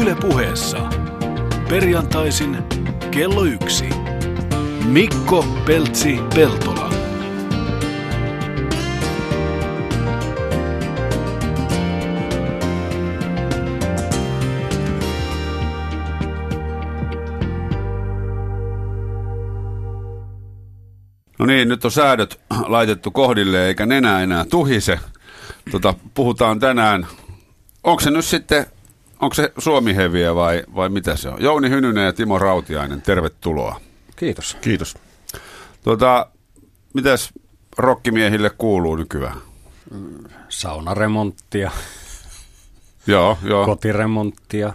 Yle puheessa. Perjantaisin kello yksi. Mikko Peltsi Peltola. No niin, nyt on säädöt laitettu kohdille eikä nenä enää tuhise. Tota, puhutaan tänään, onko se nyt sitten, onko se Suomi-heviä vai, vai mitä se on? Jouni Hynynen ja Timo Rautiainen, tervetuloa. Kiitos. Kiitos. Tota, mitäs rokkimiehille kuuluu nykyään? Saunaremonttia, Joo, joo. kotiremonttia.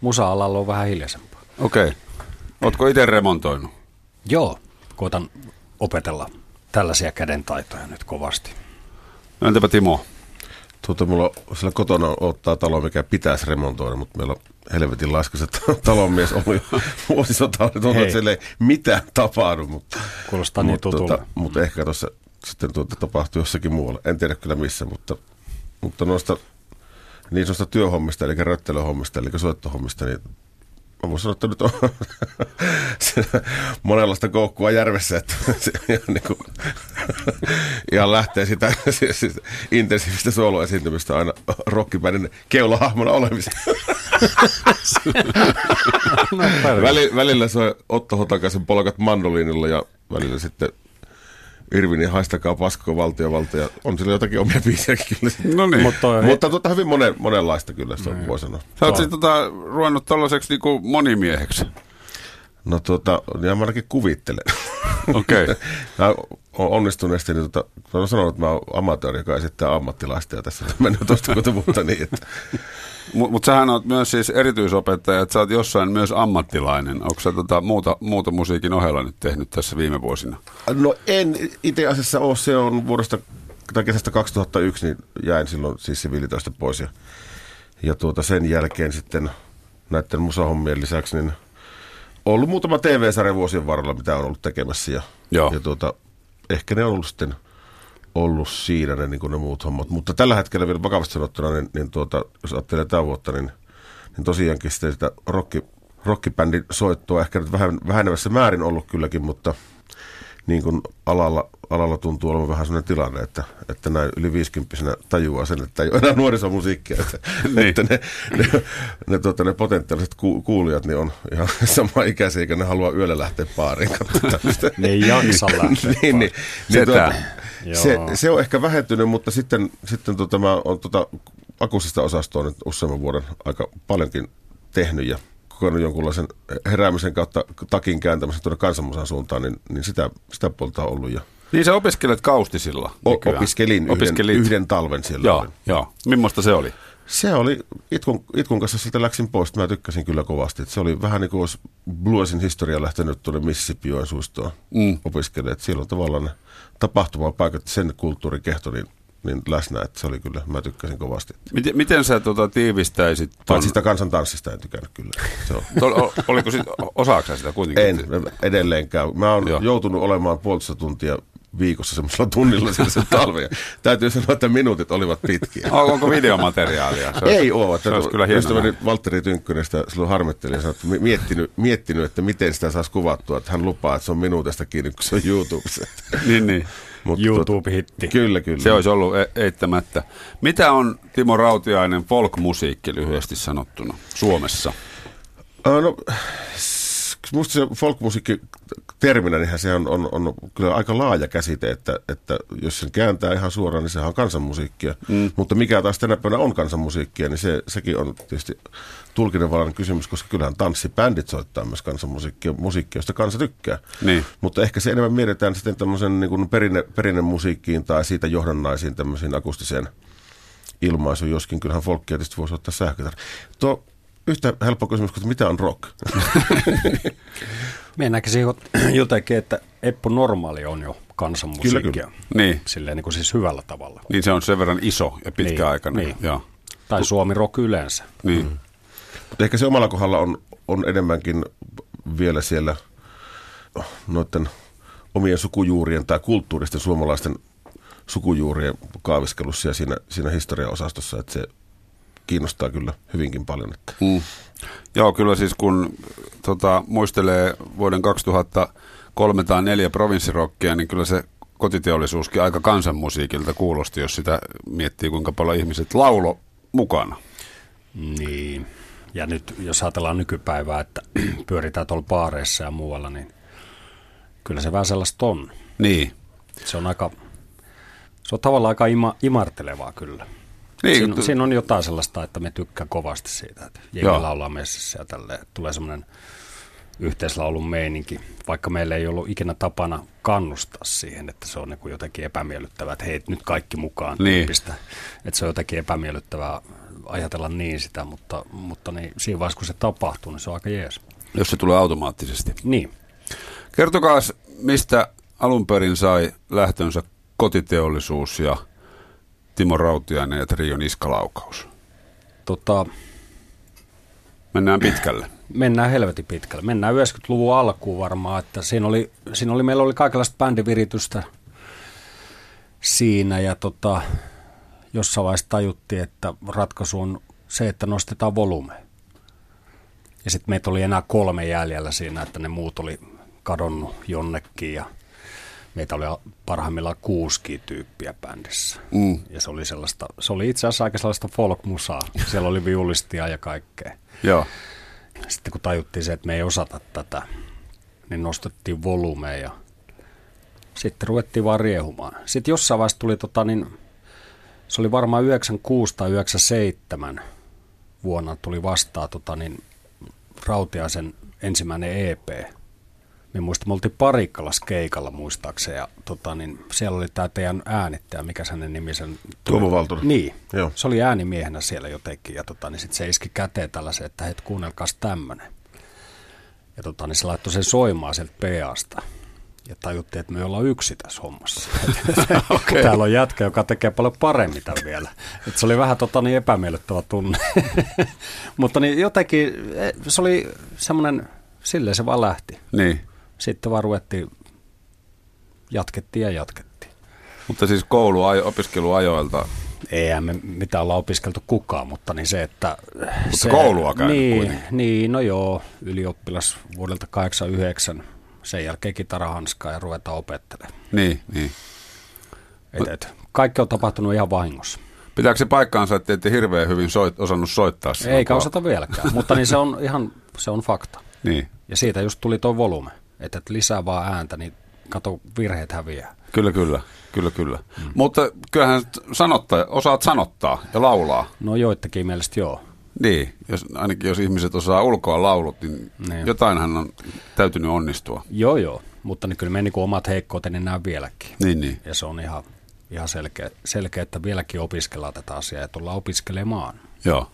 Musa-alalla on vähän hiljaisempaa. Okei. Okay. Ootko itse remontoinut? Joo, koitan opetella tällaisia kädentaitoja nyt kovasti. No Entäpä Timo? Tuota, mulla siellä kotona ottaa talo, mikä pitäisi remontoida, mutta meillä on helvetin laskaiset talonmies ollut jo vuosisotaan. Tuntuu, että siellä ei mitään tapahdu, mutta, Kuulostaa niin mutta, tutulta. mutta ehkä tuossa sitten tuota, tapahtuu jossakin muualla. En tiedä kyllä missä, mutta, mutta noista niin sanoista työhommista, eli röttelöhommista, eli soittohommista, niin mä voin sanoa, että nyt on se- monenlaista koukkua järvessä, että se ihan, niin kuin, ihan lähtee sitä, sitä intensiivistä soloesiintymistä aina rockibändin keulahahmona olemiseen. Väli, välillä soi Otto Hotakaisen polkat mandoliinilla ja välillä sitten Irvini haistakaa pasko valtiovalta ja on sillä jotakin omia biisejäkin kyllä. No niin. Mutta toi, Mutta tota, hyvin monen, monenlaista kyllä, se on, voi sanoa. Sä oot siis tota, ruvennut tällaiseksi niinku monimieheksi. No tuota, ja mä ainakin kuvittelen. Okei. Okay. Mä oon onnistuneesti, niin tota, mä oon sanonut, että mä oon amatööri, joka esittää ammattilaista ja tässä on mennyt toista vuotta niin, että Mutta mut sähän oot myös siis erityisopettaja, että sä oot jossain myös ammattilainen. Onko sä tota muuta, muuta musiikin ohella nyt tehnyt tässä viime vuosina? No en itse asiassa ole, se on vuodesta tai kesästä 2001, niin jäin silloin siis siviilitöistä pois. Ja, ja tuota sen jälkeen sitten näiden musahommien lisäksi, niin ollut muutama TV-sarja vuosien varrella, mitä on ollut tekemässä. Ja, Joo. ja tuota, ehkä ne on ollut sitten ollut siinä ne, niin kuin ne muut hommat. Mutta tällä hetkellä vielä vakavasti sanottuna, niin, niin tuota, jos ajattelee tätä vuotta, niin, niin tosiaankin sitten sitä rocki, rockibändin soittoa ehkä nyt vähän, vähenevässä määrin ollut kylläkin, mutta niin kuin alalla, alalla tuntuu olevan vähän sellainen tilanne, että, että näin yli 50 tajuaa sen, että ei ole enää nuorisomusiikkia, että, Niin. että ne, ne, ne, tuota, ne potentiaaliset ku, kuulijat niin on ihan sama ikäisiä, eikä ne halua yöllä lähteä baariin. Ne ei jaksa lähteä niin, niin, Setä. Se, se, on ehkä vähentynyt, mutta sitten, sitten tota, mä oon tota, akustista osastoa nyt useamman vuoden aika paljonkin tehnyt ja kokenut jonkunlaisen heräämisen kautta takin kääntämisen tuonne kansanmusan suuntaan, niin, niin sitä, sitä puolta on ollut. Ja Niin sä opiskelet kaustisilla o- opiskelin yhden, Opiskelit. yhden talven siellä. Joo, olin. joo. Millaista se oli? Se oli, itkun, itkun kanssa siltä läksin pois, mä tykkäsin kyllä kovasti. Et se oli vähän niin kuin olisi bluesin historia lähtenyt tuonne Mississippi suistoon mm. opiskelemaan. Siellä on tavallaan ne tapahtumapaikat, sen kulttuurikehto niin, niin läsnä, että se oli kyllä, mä tykkäsin kovasti. Miten, miten sä tota, tiivistäisit ton? Paitsi sitä kansantanssista en tykännyt kyllä. Se on. Tol, oliko sit, osaako sitä kuitenkin? En edelleenkään. Mä oon Joo. joutunut olemaan puolitoista tuntia viikossa semmoisella tunnilla sen talven. Ja täytyy sanoa, että minuutit olivat pitkiä. On- Onko videomateriaalia? Se Ei ole. Se olisi kyllä Ystäväni. Valtteri Tynkkönen sitä silloin harmitteli ja sanoi, että mi- miettinyt, miettinyt, että miten sitä saisi kuvattua. Että hän lupaa, että se on minuutista kiinni, kun se on YouTubessa. Niin, niin. Mut YouTube-hitti. tuota- Kyllä, kyllä. Se olisi ollut e- eittämättä. Mitä on Timo Rautiainen folkmusiikki lyhyesti sanottuna Suomessa? Äh, No, musta se folkmusiikki terminä, niin se on, on, on kyllä aika laaja käsite, että, että jos sen kääntää ihan suoraan, niin sehän on kansanmusiikkia. Mm. Mutta mikä taas tänä päivänä on kansanmusiikkia, niin se, sekin on tietysti tulkinnanvalainen kysymys, koska kyllähän tanssibändit soittaa myös kansanmusiikkia, musiikkia, josta kansa tykkää. Niin. Mutta ehkä se enemmän mietitään sitten tämmöisen niin kuin perinne, perinnemusiikkiin tai siitä johdannaisiin tämmöisiin akustiseen ilmaisuun, joskin kyllähän folkkia tietysti voisi ottaa sähkötär. Tuo yhtä helppo kysymys kuin, mitä on rock? Minä näkisin jo- jotenkin, että Eppu Normaali on jo kansanmusiikkia. Kyllä, kyllä. Niin. Silleen niin kuin siis hyvällä tavalla. Niin se on sen verran iso ja pitkäaikainen. Niin, Joo. Tai Suomi Rock yleensä. Niin. Mutta ehkä se omalla kohdalla on, on enemmänkin vielä siellä noiden omien sukujuurien tai kulttuuristen suomalaisten sukujuurien kaaviskelussa ja siinä, siinä historiaosastossa, että se kiinnostaa kyllä hyvinkin paljon. Että. Mm. Joo, kyllä siis kun tota, muistelee vuoden 2003 tai 4 provinssirokkia, niin kyllä se kotiteollisuuskin aika kansanmusiikilta kuulosti, jos sitä miettii, kuinka paljon ihmiset laulo mukana. Niin. Ja nyt jos ajatellaan nykypäivää, että pyöritään tuolla baareissa ja muualla, niin kyllä se vähän sellaista on. Niin. Se on aika, se on tavallaan aika ima, imartelevaa kyllä. Niin, siinä, tu- siinä on jotain sellaista, että me tykkään kovasti siitä, että jengi laulaa messissä ja tälleen. Tulee semmoinen yhteislaulun meininki, vaikka meillä ei ollut ikinä tapana kannustaa siihen, että se on niin jotenkin epämiellyttävää, että hei, nyt kaikki mukaan Niin. tyyppistä. Että se on jotenkin epämiellyttävää ajatella niin sitä, mutta, mutta niin, siinä vaiheessa kun se tapahtuu, niin se on aika jees. Jos se tulee automaattisesti. Niin. Kertokaa, mistä alun perin sai lähtönsä kotiteollisuus ja Timo Rautiainen ja Trio Niskalaukaus. Tota, Mennään pitkälle. mennään helvetin pitkälle. Mennään 90-luvun alkuun varmaan, että siinä oli, siinä oli, meillä oli kaikenlaista bändiviritystä siinä ja tota, jossain vaiheessa tajuttiin, että ratkaisu on se, että nostetaan volume. Ja sitten meitä oli enää kolme jäljellä siinä, että ne muut oli kadonnut jonnekin ja meitä oli parhaimmillaan kuusi tyyppiä bändissä. Mm. Ja se oli, sellaista, se oli itse asiassa aika sellaista folk-musaa. Siellä oli viulistia ja kaikkea. Joo. Sitten kun tajuttiin se, että me ei osata tätä, niin nostettiin volumea ja sitten ruvettiin vaan riehumaan. Sitten jossain vaiheessa tuli, tota, niin, se oli varmaan 96 tai 97 vuonna tuli vastaan tota, niin, Rautiaisen ensimmäinen EP. Me muistan, me oltiin Parikkalas keikalla muistaakseni ja tota, niin, siellä oli tämä teidän äänittäjä, mikä hänen nimisen Tuomo Valtonen. Niin, Joo. se oli äänimiehenä siellä jotenkin ja tota, niin sit se iski käteen tällaisen, että hei, kuunnelkaas tämmönen. Ja tota, niin se laittoi sen soimaan sieltä PAsta. Ja tajuttiin, että me ollaan yksi tässä hommassa. okay. Täällä on jätkä, joka tekee paljon paremmin tämän vielä. Et se oli vähän tota, niin epämiellyttävä tunne. Mutta niin jotenkin eh, se oli semmoinen, silleen se vaan lähti. Niin. Sitten vaan ruvettiin, jatkettiin ja jatkettiin. Mutta siis koulu, opiskeluajoilta. Eihän me mitään olla opiskeltu kukaan, mutta niin se, että... Mutta koulua käynyt niin, kuitenkin. niin, no joo, ylioppilas vuodelta 89, sen jälkeen kitarahanskaa ja ruvetaan opettelemaan. Niin, niin. Et, et, kaikki on tapahtunut ihan vahingossa. Pitääkö se paikkaansa, että ette hirveän hyvin soit, osannut soittaa silloin, Eikä osata vieläkään, mutta niin se on ihan se on fakta. Niin, Ja siitä just tuli tuo volume, että et lisää vaan ääntä, niin kato, virheet häviää. kyllä, kyllä. Kyllä, kyllä. Mm. Mutta kyllähän sanottaa, osaat sanottaa ja laulaa. No joittakin mielestä joo. Niin, jos, ainakin jos ihmiset osaa ulkoa laulut, niin Niin. jotainhan on täytynyt onnistua. Joo, joo, mutta niin kyllä me niin omat heikkouteni näen vieläkin. Niin, niin. Ja se on ihan, ihan selkeä, selkeä, että vieläkin opiskellaan tätä asiaa ja tullaan opiskelemaan. Joo.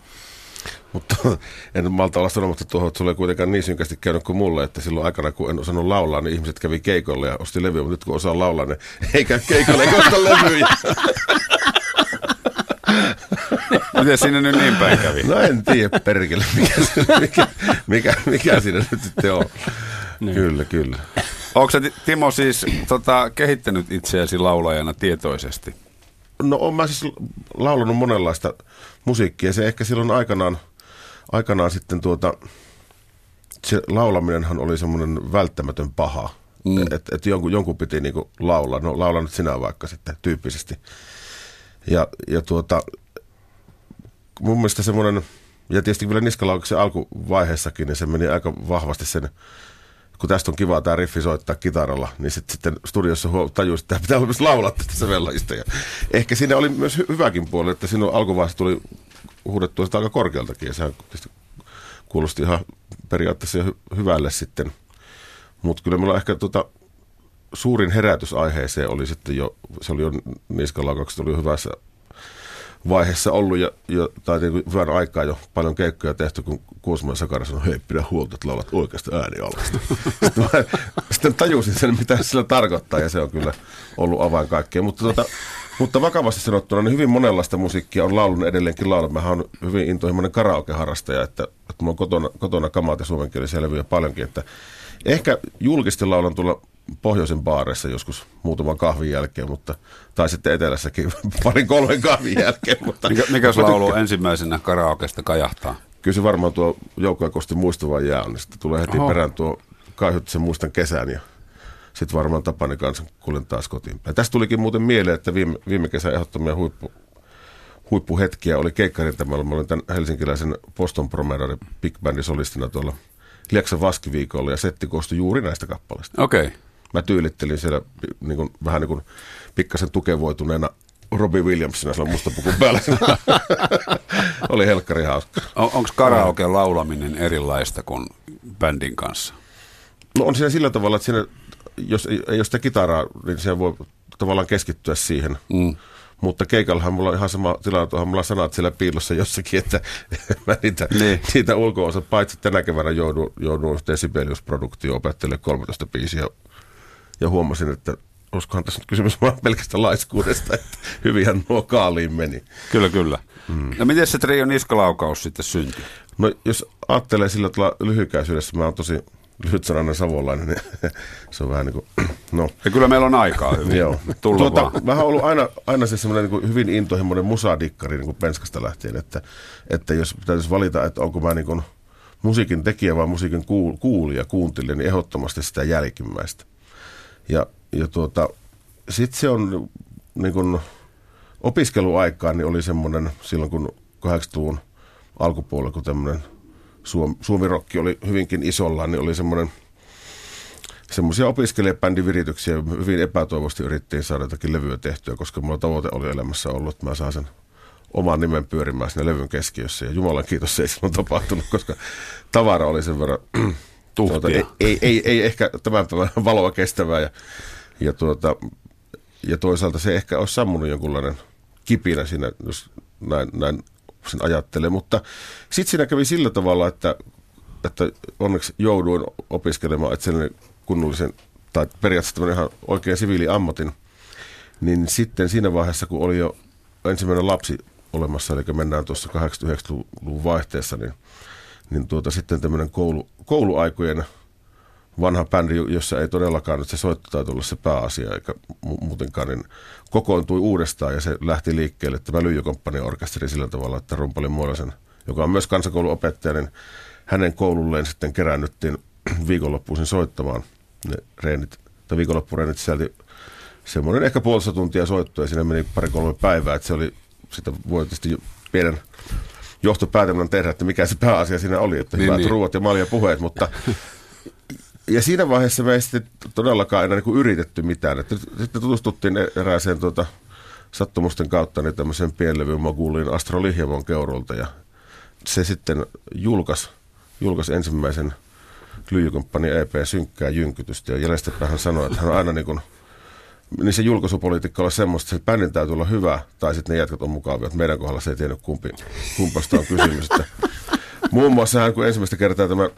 Mutta en malta olla sanomatta tuohon, että sulle ei kuitenkaan niin synkästi käynyt kuin mulle, että silloin aikana, kun en osannut laulaa, niin ihmiset kävi keikolle ja osti levyjä, mutta nyt kun osaa laulaa, niin ei käy keikolle eikä osta levyjä. Miten siinä nyt niin päin kävi? No en tiedä perkele, mikä, mikä, mikä, mikä siinä nyt sitten on. Niin. Kyllä, kyllä. Onko Timo, siis tota, kehittänyt itseäsi laulajana tietoisesti? No on mä siis laulanut monenlaista musiikkia. Se ehkä silloin aikanaan, aikanaan sitten tuota, se laulaminenhan oli semmoinen välttämätön paha. Mm. Että et jonkun, jonkun piti niinku laulaa. No laula nyt sinä vaikka sitten tyyppisesti. Ja, ja tuota, mun mielestä semmoinen, ja tietysti vielä niskalauksen alkuvaiheessakin, niin se meni aika vahvasti sen, kun tästä on kiva tämä riffi soittaa kitaralla, niin sit, sitten studiossa tajusi, että pitää myös laulaa tästä sävellajista. Ja ehkä siinä oli myös hy- hyväkin puoli, että silloin alkuvaiheessa tuli huudettua sitä aika korkealtakin, ja sehän kuulosti ihan periaatteessa hy- hyvälle sitten. Mutta kyllä mulla ehkä tota, suurin herätys aiheeseen oli sitten jo, se oli jo niskalaukaukset oli hyvässä vaiheessa ollut ja, ja tai niin kuin hyvän aikaa jo paljon keikkoja tehty, kun Kuusman Sakara sanoi, hei pidä huolta, että laulat oikeasta äänialasta. sitten, tajusin sen, mitä sillä tarkoittaa ja se on kyllä ollut avain kaikkeen. Mutta, tota, mutta vakavasti sanottuna, niin hyvin monenlaista musiikkia on laulun edelleenkin laulun. Mä oon hyvin intohimoinen karaoke-harrastaja, että, että mulla on kotona, kotona kamat ja suomenkielisiä levyjä paljonkin, että ehkä julkisesti laulan tuolla pohjoisen baareissa joskus muutaman kahvin jälkeen, mutta, tai sitten etelässäkin parin kolmen kahvin jälkeen. Mutta, Mikä, mikäs laulu ensimmäisenä karaokesta kajahtaa? Kyllä se varmaan tuo Joukkoja Kosti muistuva jää on, niin sitten tulee heti Oho. perään tuo Kaihuttisen muistan kesän ja sitten varmaan Tapani kanssa kuljen taas kotiin. Ja tästä tulikin muuten mieleen, että viime, viime kesän ehdottomia huippu, huippuhetkiä oli keikkarintamalla. Mä olin tämän helsinkiläisen Boston Promenade Big Bandin solistina tuolla Lieksan Vaskiviikolla ja setti koostui juuri näistä kappaleista. Okei. Okay. Mä tyylittelin siellä niin kuin, vähän niin kuin pikkasen tukevoituneena Robbie Williamsina sillä mustapukun päällä. oli helkkari hauska. On, Onko karaoke laulaminen erilaista kuin bändin kanssa? No on siinä sillä tavalla, että siinä, jos ole sitä kitaraa, niin siinä voi tavallaan keskittyä siihen. Mm. Mutta keikallahan mulla on ihan sama tilanne, tuohon mulla sanat siellä piilossa jossakin, että mä niitä, Niin. niitä ulko paitsi tänä keväänä joudun, joudun Desibelius-produktioon opettelemaan 13 biisiä ja huomasin, että olisikohan tässä nyt kysymys vaan pelkästä laiskuudesta, että hyvinhän nuo kaaliin meni. Kyllä, kyllä. Mm. No miten se Trio niskalaukaus sitten syntyi? No jos ajattelee sillä tavalla lyhykäisyydessä, mä oon tosi lyhytsanainen savolainen, niin se on vähän niin kuin, no Ja kyllä meillä on aikaa hyvin. Joo. Tulla tuota, vaan. Mä oon ollut aina, aina se semmoinen niin hyvin intohimoinen musadikkari niin kuin penskasta lähtien, että, että jos täytyisi valita, että onko mä niin kuin musiikin tekijä vai musiikin kuul- kuulija, kuuntelija, niin ehdottomasti sitä jälkimmäistä. Ja, ja tuota, sitten se on niin kuin opiskeluaikaan, niin oli semmoinen silloin kun 80-luvun alkupuolella, kun tämmöinen Suom- Suomirokki oli hyvinkin isolla, niin oli semmoinen semmoisia opiskelijabändivirityksiä hyvin epätoivosti yrittiin saada jotakin levyä tehtyä, koska mulla tavoite oli elämässä ollut, että mä saan sen oman nimen pyörimään siinä levyn keskiössä. Ja Jumalan kiitos se ei silloin tapahtunut, koska tavara oli sen verran Tuota, ei, ei, ei, ei, ehkä tämän päivän valoa kestävää. Ja, ja, tuota, ja toisaalta se ehkä olisi sammunut jonkunlainen kipinä siinä, jos näin, näin sen ajattelee. Mutta sitten siinä kävi sillä tavalla, että, että onneksi jouduin opiskelemaan itselleni kunnollisen, tai periaatteessa tämmöinen ihan oikein siviiliammatin, niin sitten siinä vaiheessa, kun oli jo ensimmäinen lapsi olemassa, eli mennään tuossa 89-luvun vaihteessa, niin, niin tuota, sitten tämmöinen koulu, kouluaikojen vanha bändi, jossa ei todellakaan nyt se soittotaito ollut se pääasia, eikä mu- muutenkaan, niin kokoontui uudestaan ja se lähti liikkeelle tämä Lyijykomppanian orkesteri sillä tavalla, että Rumpalin Muolasen, joka on myös kansakouluopettaja, niin hänen koululleen sitten kerännyttiin viikonloppuisin soittamaan ne reenit, tai viikonloppureenit sisälti semmoinen ehkä puolesta tuntia soittoa ja siinä meni pari-kolme päivää, että se oli, sitä voi tietysti pienen johtopäätelmän tehdä, että mikä se pääasia siinä oli, että Niin, hyvät niin. ruuat ja malja puheet, mutta ja siinä vaiheessa me ei sitten todellakaan enää niin yritetty mitään. Että sitten tutustuttiin erääseen tuota, sattumusten kautta niin tämmöisen pienlevyn moguliin Astro Lihjavon keurolta ja se sitten julkaisi julkaisi ensimmäisen lyijykomppani EP synkkää jynkytystä ja jäljestäpäin hän sanoi, että hän on aina niin kuin, niin se julkaisupolitiikka on semmoista, että bändin täytyy olla hyvä tai sitten ne jätkät on mukavia. Että meidän kohdalla se ei tiennyt kumpi, kumpasta on kysymys. Että muun muassa hän, kun ensimmäistä kertaa tämä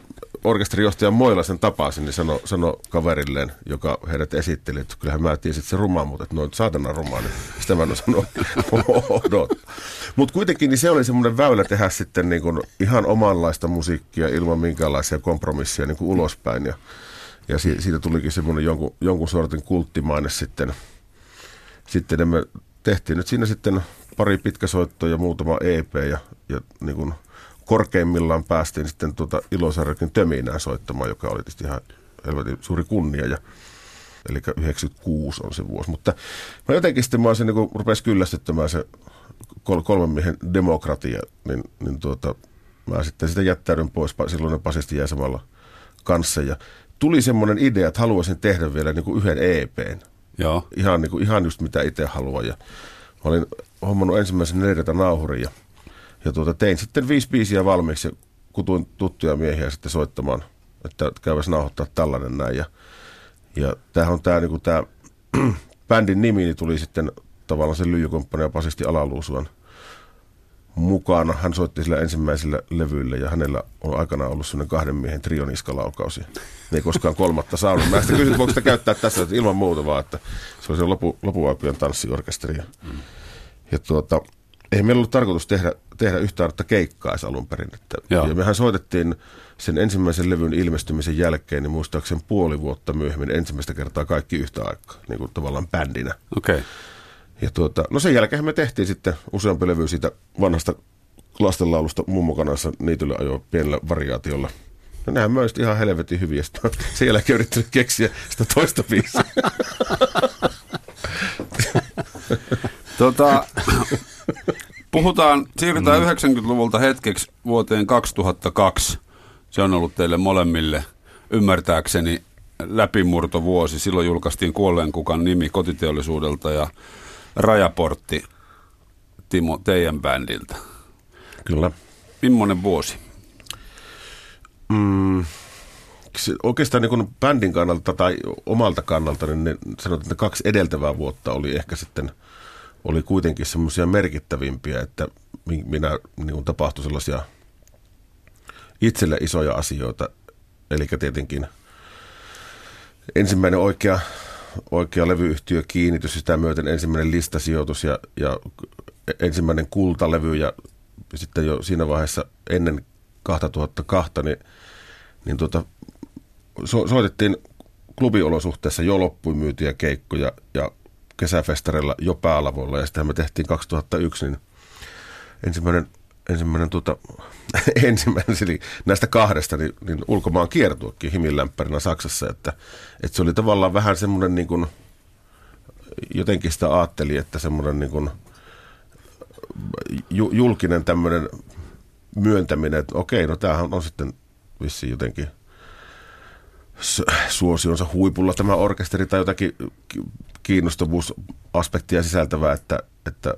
orkesterijohtaja Moilasen tapasi, niin sanoi sano kaverilleen, joka heidät esitteli, että kyllähän mä tiesin, että se rumaa, mutta että noin saatana rumaa, niin sitä mä en. Mutta kuitenkin niin se oli semmoinen väylä tehdä sitten niin kuin ihan omanlaista musiikkia ilman minkäänlaisia kompromisseja niin kuin ulospäin. Ja, ja si- siitä tulikin semmoinen jonkun, jonkun sortin kulttimaine sitten. Sitten me tehtiin nyt siinä sitten pari pitkäsoittoa ja muutama EP ja, ja niin kuin korkeimmillaan päästiin sitten tuota Ilosarjakin Töminään soittamaan, joka oli tietysti ihan helvetin suuri kunnia. Ja, eli 96 on se vuosi. Mutta mä jotenkin sitten mä olisin, niin kun rupesi kyllästyttämään se kol- kolmen miehen demokratia, niin, niin tuota, mä sitten sitä jättäydyn pois, silloin pasisti jäi samalla kanssa. Ja tuli semmoinen idea, että haluaisin tehdä vielä niin kuin yhden EPn. Joo. Ihan, niin kuin, ihan just mitä itse haluan. Ja mä olin hommannut ensimmäisen neljätä nauhurin ja, ja tuota, tein sitten viisi biisiä valmiiksi ja kutuin tuttuja miehiä sitten soittamaan, että käyväs nauhoittaa tällainen näin. Ja, ja tämähän on tämä, niin tämä bändin nimi niin tuli sitten tavallaan sen lyijykomppani ja pasisti Alaluusuan mukana. Hän soitti sillä ensimmäisellä levyillä ja hänellä on aikanaan ollut sellainen kahden miehen trioniskalaukaus. Ne ei koskaan kolmatta saanut. Mä sitten kysyin, voiko sitä käyttää tässä että ilman muuta vaan, että se oli se lopu, lopuaikojen tanssiorkesteri. Ja, ja tuota, ei meillä ollut tarkoitus tehdä, tehdä yhtä ainutta keikkaa alun perin. Että, Joo. ja mehän soitettiin sen ensimmäisen levyn ilmestymisen jälkeen, niin muistaakseni puoli vuotta myöhemmin ensimmäistä kertaa kaikki yhtä aikaa, niin kuin tavallaan bändinä. Okei. Okay. Ja tuota, no sen jälkeen me tehtiin sitten useampi levy siitä vanhasta lastenlaulusta mummokanassa niityllä ajoa pienellä variaatiolla. No nehän myös ihan helvetin hyviä. Sitten sen jälkeen yrittänyt keksiä sitä toista biisiä. Tota, puhutaan, siirrytään mm. 90-luvulta hetkeksi vuoteen 2002. Se on ollut teille molemmille ymmärtääkseni läpimurtovuosi. Silloin julkaistiin Kuolleen kukan nimi kotiteollisuudelta ja Rajaportti Timo teidän bändiltä. Kyllä. Mimmonen vuosi? Mm, oikeastaan niin bändin kannalta tai omalta kannalta, niin ne, sanotaan, että kaksi edeltävää vuotta oli ehkä sitten, oli kuitenkin semmoisia merkittävimpiä, että mi- minä niin tapahtui sellaisia itselle isoja asioita. Eli tietenkin ensimmäinen oikea, oikea levyyhtiö kiinnitys, sitä myöten ensimmäinen listasijoitus ja, ja ensimmäinen kultalevy ja sitten jo siinä vaiheessa ennen 2002, niin, niin tuota, so, soitettiin klubiolosuhteessa jo loppuun myytyjä keikkoja ja kesäfestareilla jo päälavoilla ja sitten me tehtiin 2001 niin ensimmäinen, ensimmäinen, tuota, ensimmäinen eli näistä kahdesta niin, niin ulkomaan kiertuekin himillämpärinä Saksassa, että, että se oli tavallaan vähän semmoinen niin kuin, jotenkin sitä ajatteli, että semmoinen niin kuin, ju, julkinen tämmöinen myöntäminen, että okei, no tämähän on sitten vissiin jotenkin suosionsa huipulla tämä orkesteri tai jotakin ki- kiinnostavuusaspektia sisältävää, että, että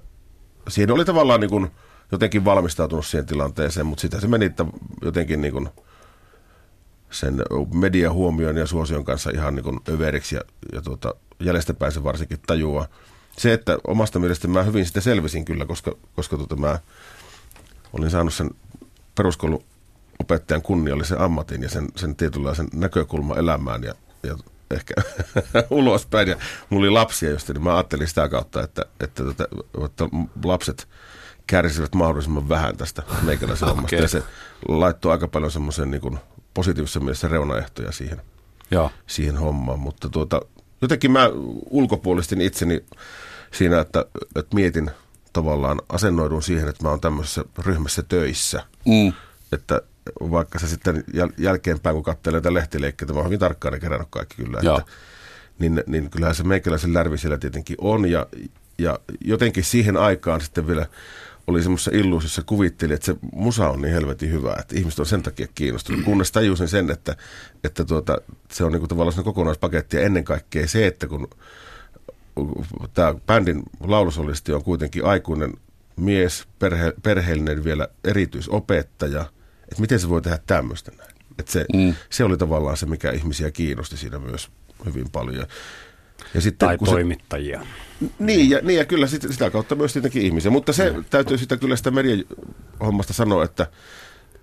siinä oli tavallaan niin kuin jotenkin valmistautunut siihen tilanteeseen, mutta sitä se meni että jotenkin niin kuin sen mediahuomion ja suosion kanssa ihan niin kuin överiksi ja, ja tuota, jäljestäpäin se varsinkin tajuaa. Se, että omasta mielestä mä hyvin sitä selvisin kyllä, koska, koska tuota mä olin saanut sen peruskoulun opettajan kunniallisen ammatin ja sen, sen tietynlaisen näkökulman elämään ja, ja ehkä ulospäin. Ja mulla oli lapsia just, niin mä ajattelin sitä kautta, että, että, että, että lapset kärsivät mahdollisimman vähän tästä meikäläisen Okei. hommasta. Ja se laittoi aika paljon semmoisen niin positiivisessa mielessä reunaehtoja siihen, Joo. siihen hommaan. Mutta tuota, jotenkin mä ulkopuolistin itseni siinä, että, että mietin tavallaan, asennoidun siihen, että mä oon tämmöisessä ryhmässä töissä. Mm. Että vaikka se sitten jäl- jälkeenpäin, kun katselee näitä lehtileikkeitä, mä oon hyvin tarkkaan ne kerännyt kaikki kyllä. Joo. Että, niin, niin kyllähän se meikäläisen lärvi siellä tietenkin on. Ja, ja jotenkin siihen aikaan sitten vielä oli semmoisessa illuusiossa kuvitteli, että se musa on niin helvetin hyvä, että ihmiset on sen takia kiinnostunut. Kunnes tajusin sen, että, että tuota, se on niin kuin tavallaan semmoinen kokonaispaketti ja ennen kaikkea se, että kun tämä bändin laulusolisti on kuitenkin aikuinen mies, perhe, perheellinen vielä erityisopettaja, että miten se voi tehdä tämmöistä näin. Että se, mm. se oli tavallaan se, mikä ihmisiä kiinnosti siinä myös hyvin paljon. Ja sitten, Tai kun se- toimittajia. niin ja, niin ja kyllä sitä, sitä kautta myös tietenkin ihmisiä. Mutta se täytyy sitä kyllä sitä mediahommasta sanoa, että,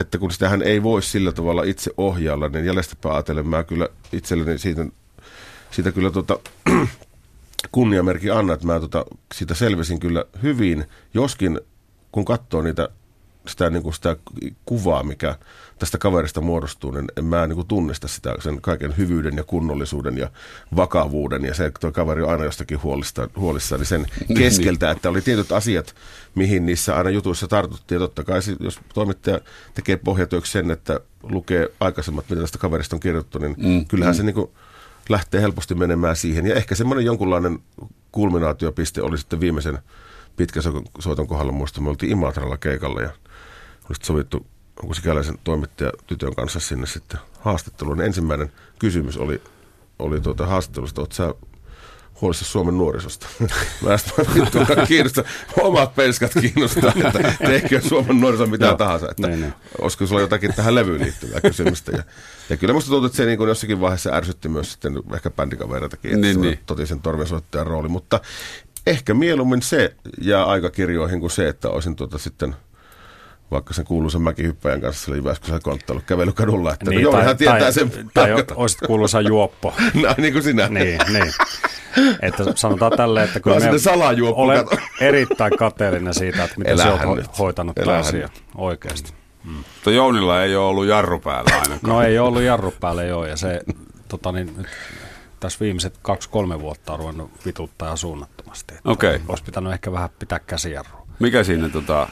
että kun sitähän ei voi sillä tavalla itse ohjailla, niin jäljestäpäin ajatellen mä kyllä itselleni siitä, siitä kyllä tota, kunniamerki anna, että mä tota, siitä selvisin kyllä hyvin, joskin kun katsoo niitä sitä, niin kuin sitä kuvaa, mikä tästä kaverista muodostuu, niin en mä niin kuin tunnista sitä sen kaiken hyvyyden ja kunnollisuuden ja vakavuuden. Ja se, että tuo kaveri on aina jostakin huolista, huolissaan, niin sen keskeltä, että oli tietyt asiat, mihin niissä aina jutuissa tartuttiin. Ja totta kai jos toimittaja tekee pohjatyöksi sen, että lukee aikaisemmat, mitä tästä kaverista on kirjoittu, niin Mm, kyllähän mm. se niin kuin lähtee helposti menemään siihen. Ja ehkä semmoinen jonkunlainen kulminaatiopiste oli sitten viimeisen pitkäsoiton kohdalla. Muista me oltiin Imatralla keikalla ja oli sovittu onko sikäläisen toimittaja tytön kanssa sinne sitten haastatteluun. Niin ensimmäinen kysymys oli, oli tuota haastattelusta, että sä huolissa Suomen nuorisosta. Mä sitten vittu kiinnostaa. Omat penskat kiinnostaa, että tehkö Suomen nuoriso mitä Joo, tahansa. Että niin, niin. olisiko sulla jotakin tähän levyyn liittyvää kysymystä. Ja, ja kyllä musta tuntuu, että se niin kuin jossakin vaiheessa ärsytti myös sitten ehkä bändikavereitakin, että Niin, niin, niin. totisen torvensoittajan rooli. Mutta ehkä mieluummin se jää aikakirjoihin kuin se, että olisin tuota sitten vaikka sen kuuluisen mäkihyppäjän kanssa siellä Jyväskylässä konttailu kävelykadulla, että niin, no, joo, hän tietää tai, sen. tai olisit kuuluisa juoppo. Näin niin kuin sinä. niin, niin. että sanotaan tälle, että kyllä salajuoppu olen kato. erittäin kateellinen siitä, että miten Elähän sä oot nyt. ho- hoitanut tämän Elähän asian oikeasti. Mutta Jounilla ei ole ollut jarru päällä ainakaan. No ei ollut jarru päällä joo, ja se tota, niin, nyt, tässä viimeiset kaksi-kolme vuotta on ruvennut vituttaa suunnattomasti. Okei. Olisi pitänyt ehkä vähän pitää käsijarrua. Mikä siinä, tota,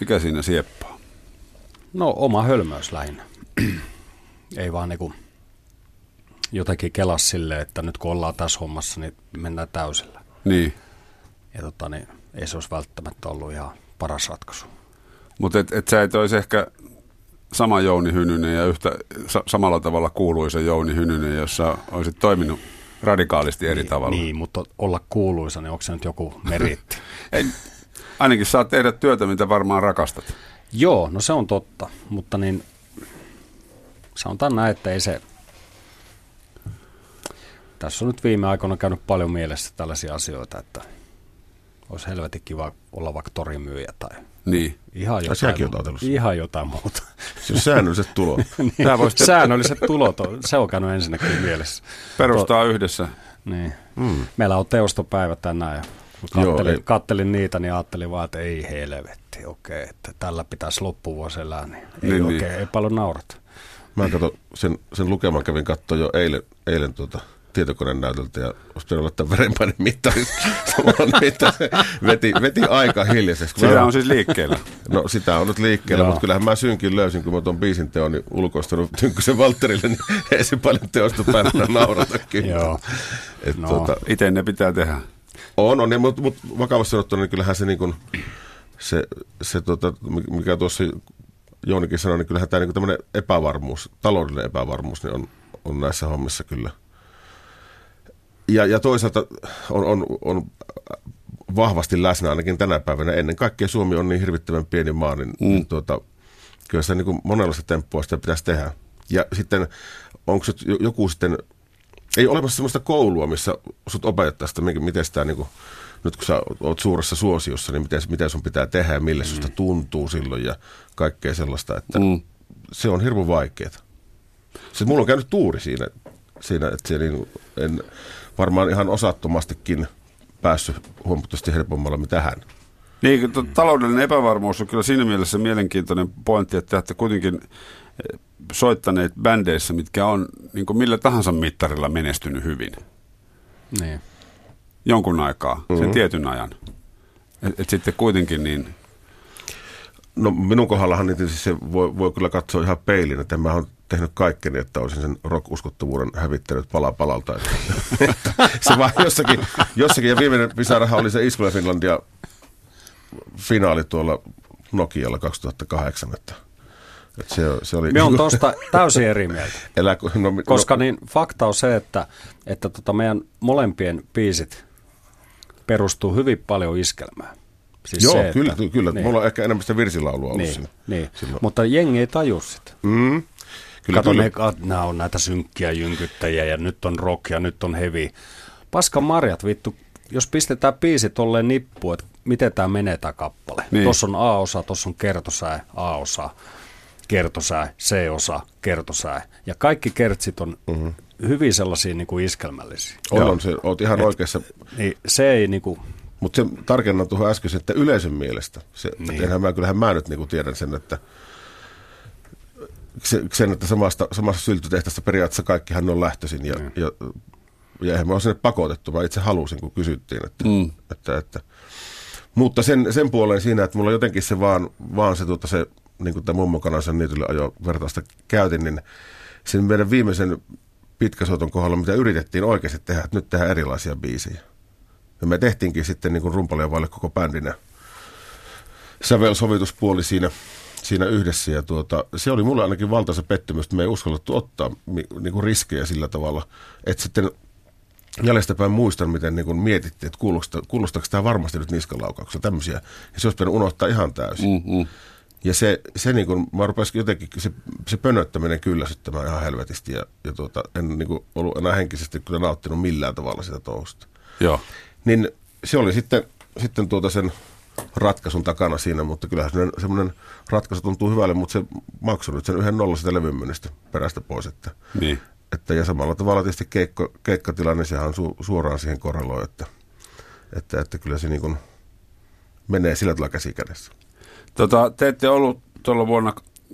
mikä siinä sieppaa? No oma hölmöys lähinnä. ei vaan niinku jotenkin kelas silleen, että nyt kun ollaan tässä hommassa, niin mennään täysillä. Niin. Ja tota, niin, ei se olisi välttämättä ollut ihan paras ratkaisu. Mutta et, et sä et olisi ehkä sama Jouni Hynynen ja yhtä sa- samalla tavalla kuuluisa Jouni Hynynen, jossa olisit toiminut radikaalisti eri tavalla. Niin, mutta olla kuuluisa, niin onko se nyt joku meritti? Ei, ainakin saat tehdä työtä, mitä varmaan rakastat. Joo, no se on totta, mutta niin sanotaan näin, että ei se... Tässä on nyt viime aikoina käynyt paljon mielessä tällaisia asioita, että olisi helvetin kiva olla vaikka torimyyjä tai Niin. ihan jotain, säkin oot ihan jotain muuta. Se on säännölliset tulot. Tää voisi Säännölliset tulot, on, se on käynyt ensinnäkin mielessä. perustaa yhdessä. Niin. Mm. Meillä on teostopäivä tänään ja kun Joo, kattelin, ei- kattelin niitä, niin ajattelin vaan, että ei helvetti, okei, että tällä pitäisi loppuvuosi elää, niin ei Niin, oikein, niin. ei paljon naurata. Mä kato, sen, sen lukeman kävin katsoa jo eilen, eilen tuota, tietokoneen näytöltä ja olisi pitänyt laittaa verenpaine mittari samalla, että se veti, veti aika hiljaiseksi. Kun Sitä mä- on siis liikkeellä. No sitä on nyt liikkeellä, Joo. mutta kyllähän mä synkin löysin, kun mä tuon biisin teon niin ulkoistanut Tynkkysen Valtterille, niin ei se paljon teosta päällä naurata kyllä. Joo. Et, No. tuota, Itse ne pitää tehdä. on, on, mutta mut vakavasti sanottuna, niin kyllähän se, niin kuin, se, se tota, mikä tuossa Joonikin sanoi, niin kyllähän tämä niin tämmöinen epävarmuus, taloudellinen epävarmuus, niin on, on näissä hommissa kyllä. Ja, ja toisaalta on, on, on vahvasti läsnä ainakin tänä päivänä. Ennen kaikkea Suomi on niin hirvittävän pieni maa, niin, mm. niin tuota, kyllä sitä niin kuin monenlaista temppua sitä pitäisi tehdä. Ja sitten onko se joku sitten, ei ole olemassa sellaista koulua, missä sut opetettaisiin, miten sitä niin kuin, nyt kun sä oot suuressa suosiossa, niin miten, miten sun pitää tehdä ja millä mm. susta tuntuu silloin ja kaikkea sellaista, että mm. se on hirveän vaikeaa. Se mulla on käynyt tuuri siinä, siinä että se niin, en varmaan ihan osattomastikin päässyt huomattavasti helpommalla mitä hän. Niin, to, taloudellinen epävarmuus on kyllä siinä mielessä mielenkiintoinen pointti, että te olette kuitenkin eh, soittaneet bändeissä, mitkä on niin kuin millä tahansa mittarilla menestynyt hyvin. Niin. Jonkun aikaa, sen Mhm. tietyn ajan. Et, et sitten kuitenkin niin, No minun kohdallahan niin tietysti se voi, voi kyllä katsoa ihan peilin, että mä oon tehnyt kaikkeni, että olisin sen rock-uskottavuuden hävittänyt pala palalta. Että, että se vaan jossakin, jossakin, ja viimeinen pisarahan oli se Iskula Finlandia finaali tuolla Nokialla 2008, että, että se, se oli... Me on tuosta täysin eri mieltä. Elä, no, Koska no, niin fakta on se, että, että tota meidän molempien biisit perustuu hyvin paljon iskelmään. Siis Joo, se, kyllä, että, kyllä. Niin, Mulla on ehkä enemmän sitä virsilaulua ollut niin, siinä. niin. silloin. mutta jengi ei taju sitä. Mm. Kyllä, Kato, kyllä. ne, että nämä on näitä synkkiä jynkyttäjiä ja nyt on rock ja nyt on heavy. Paskan marjat, vittu. Jos pistetään biisi tolleen nippuun, että miten tämä menee tämä kappale. Niin. Tuossa on A-osa, tuossa on kertosää, A-osa, kertosää, C-osa, kertosää. Ja kaikki kertsit on mm-hmm. hyvin sellaisia niin kuin iskelmällisiä. On, on se, oot ihan oikeassa. Niin se ei niin kuin, Mutta se tarkennan tuohon äsken, että yleisön mielestä. Se, Niin. niin. mä, kyllähän mä nyt niinku tiedän sen, että se, sen, että samasta, samasta syltytehtästä periaatteessa kaikkihan on lähtöisin. Ja, Niin. ja, ja eihän mä ole sinne pakotettu, mä itse halusin, kun kysyttiin. Että, Mm. että, että, mutta sen, sen puoleen siinä, että mulla jotenkin se vaan, vaan se, tuota, se niin kuin tämä mummokanansa niitylle ajo vertausta käytin, niin sen meidän viimeisen pitkäsoiton kohdalla, mitä yritettiin oikeasti tehdä, että nyt tehdään erilaisia biisejä. Ja me tehtiinkin sitten niin Rumpalia vaille koko bändinä sävelsovituspuoli siinä, siinä yhdessä. Ja tuota, se oli mulle ainakin valtaisa pettymys, että me ei uskallettu ottaa niin kuin riskejä sillä tavalla. Että sitten jäljestäpäin muistan, miten niin kuin mietittiin, että kuulosta, kuulostaako tämä varmasti nyt niskalaukauksia, tämmöisiä. Ja se olisi pitänyt unohtaa ihan täysin. mm-hmm. Ja se, se niin kuin, mä rupesin jotenkin, se, se pönöttäminen kyllästyttämään ihan helvetisti. Ja, ja tuota, en niin kuin, ollut enää henkisesti kyllä nauttinut millään tavalla sitä touhusta. joo. Niin se oli sitten, sitten tuota sen ratkaisun takana siinä, mutta kyllähän semmoinen, semmoinen ratkaisu tuntuu hyvälle, mutta se maksoi nyt sen yhden nolla sitä levyn perästä pois, että Niin. että ja samalla tavalla tietysti keikko, keikkatilanne, sehän on su, suoraan siihen korreloin, että, että, että kyllä se niin kuin menee sillä tavalla käsi kädessä. Tota, te ette ollut tuolla vuonna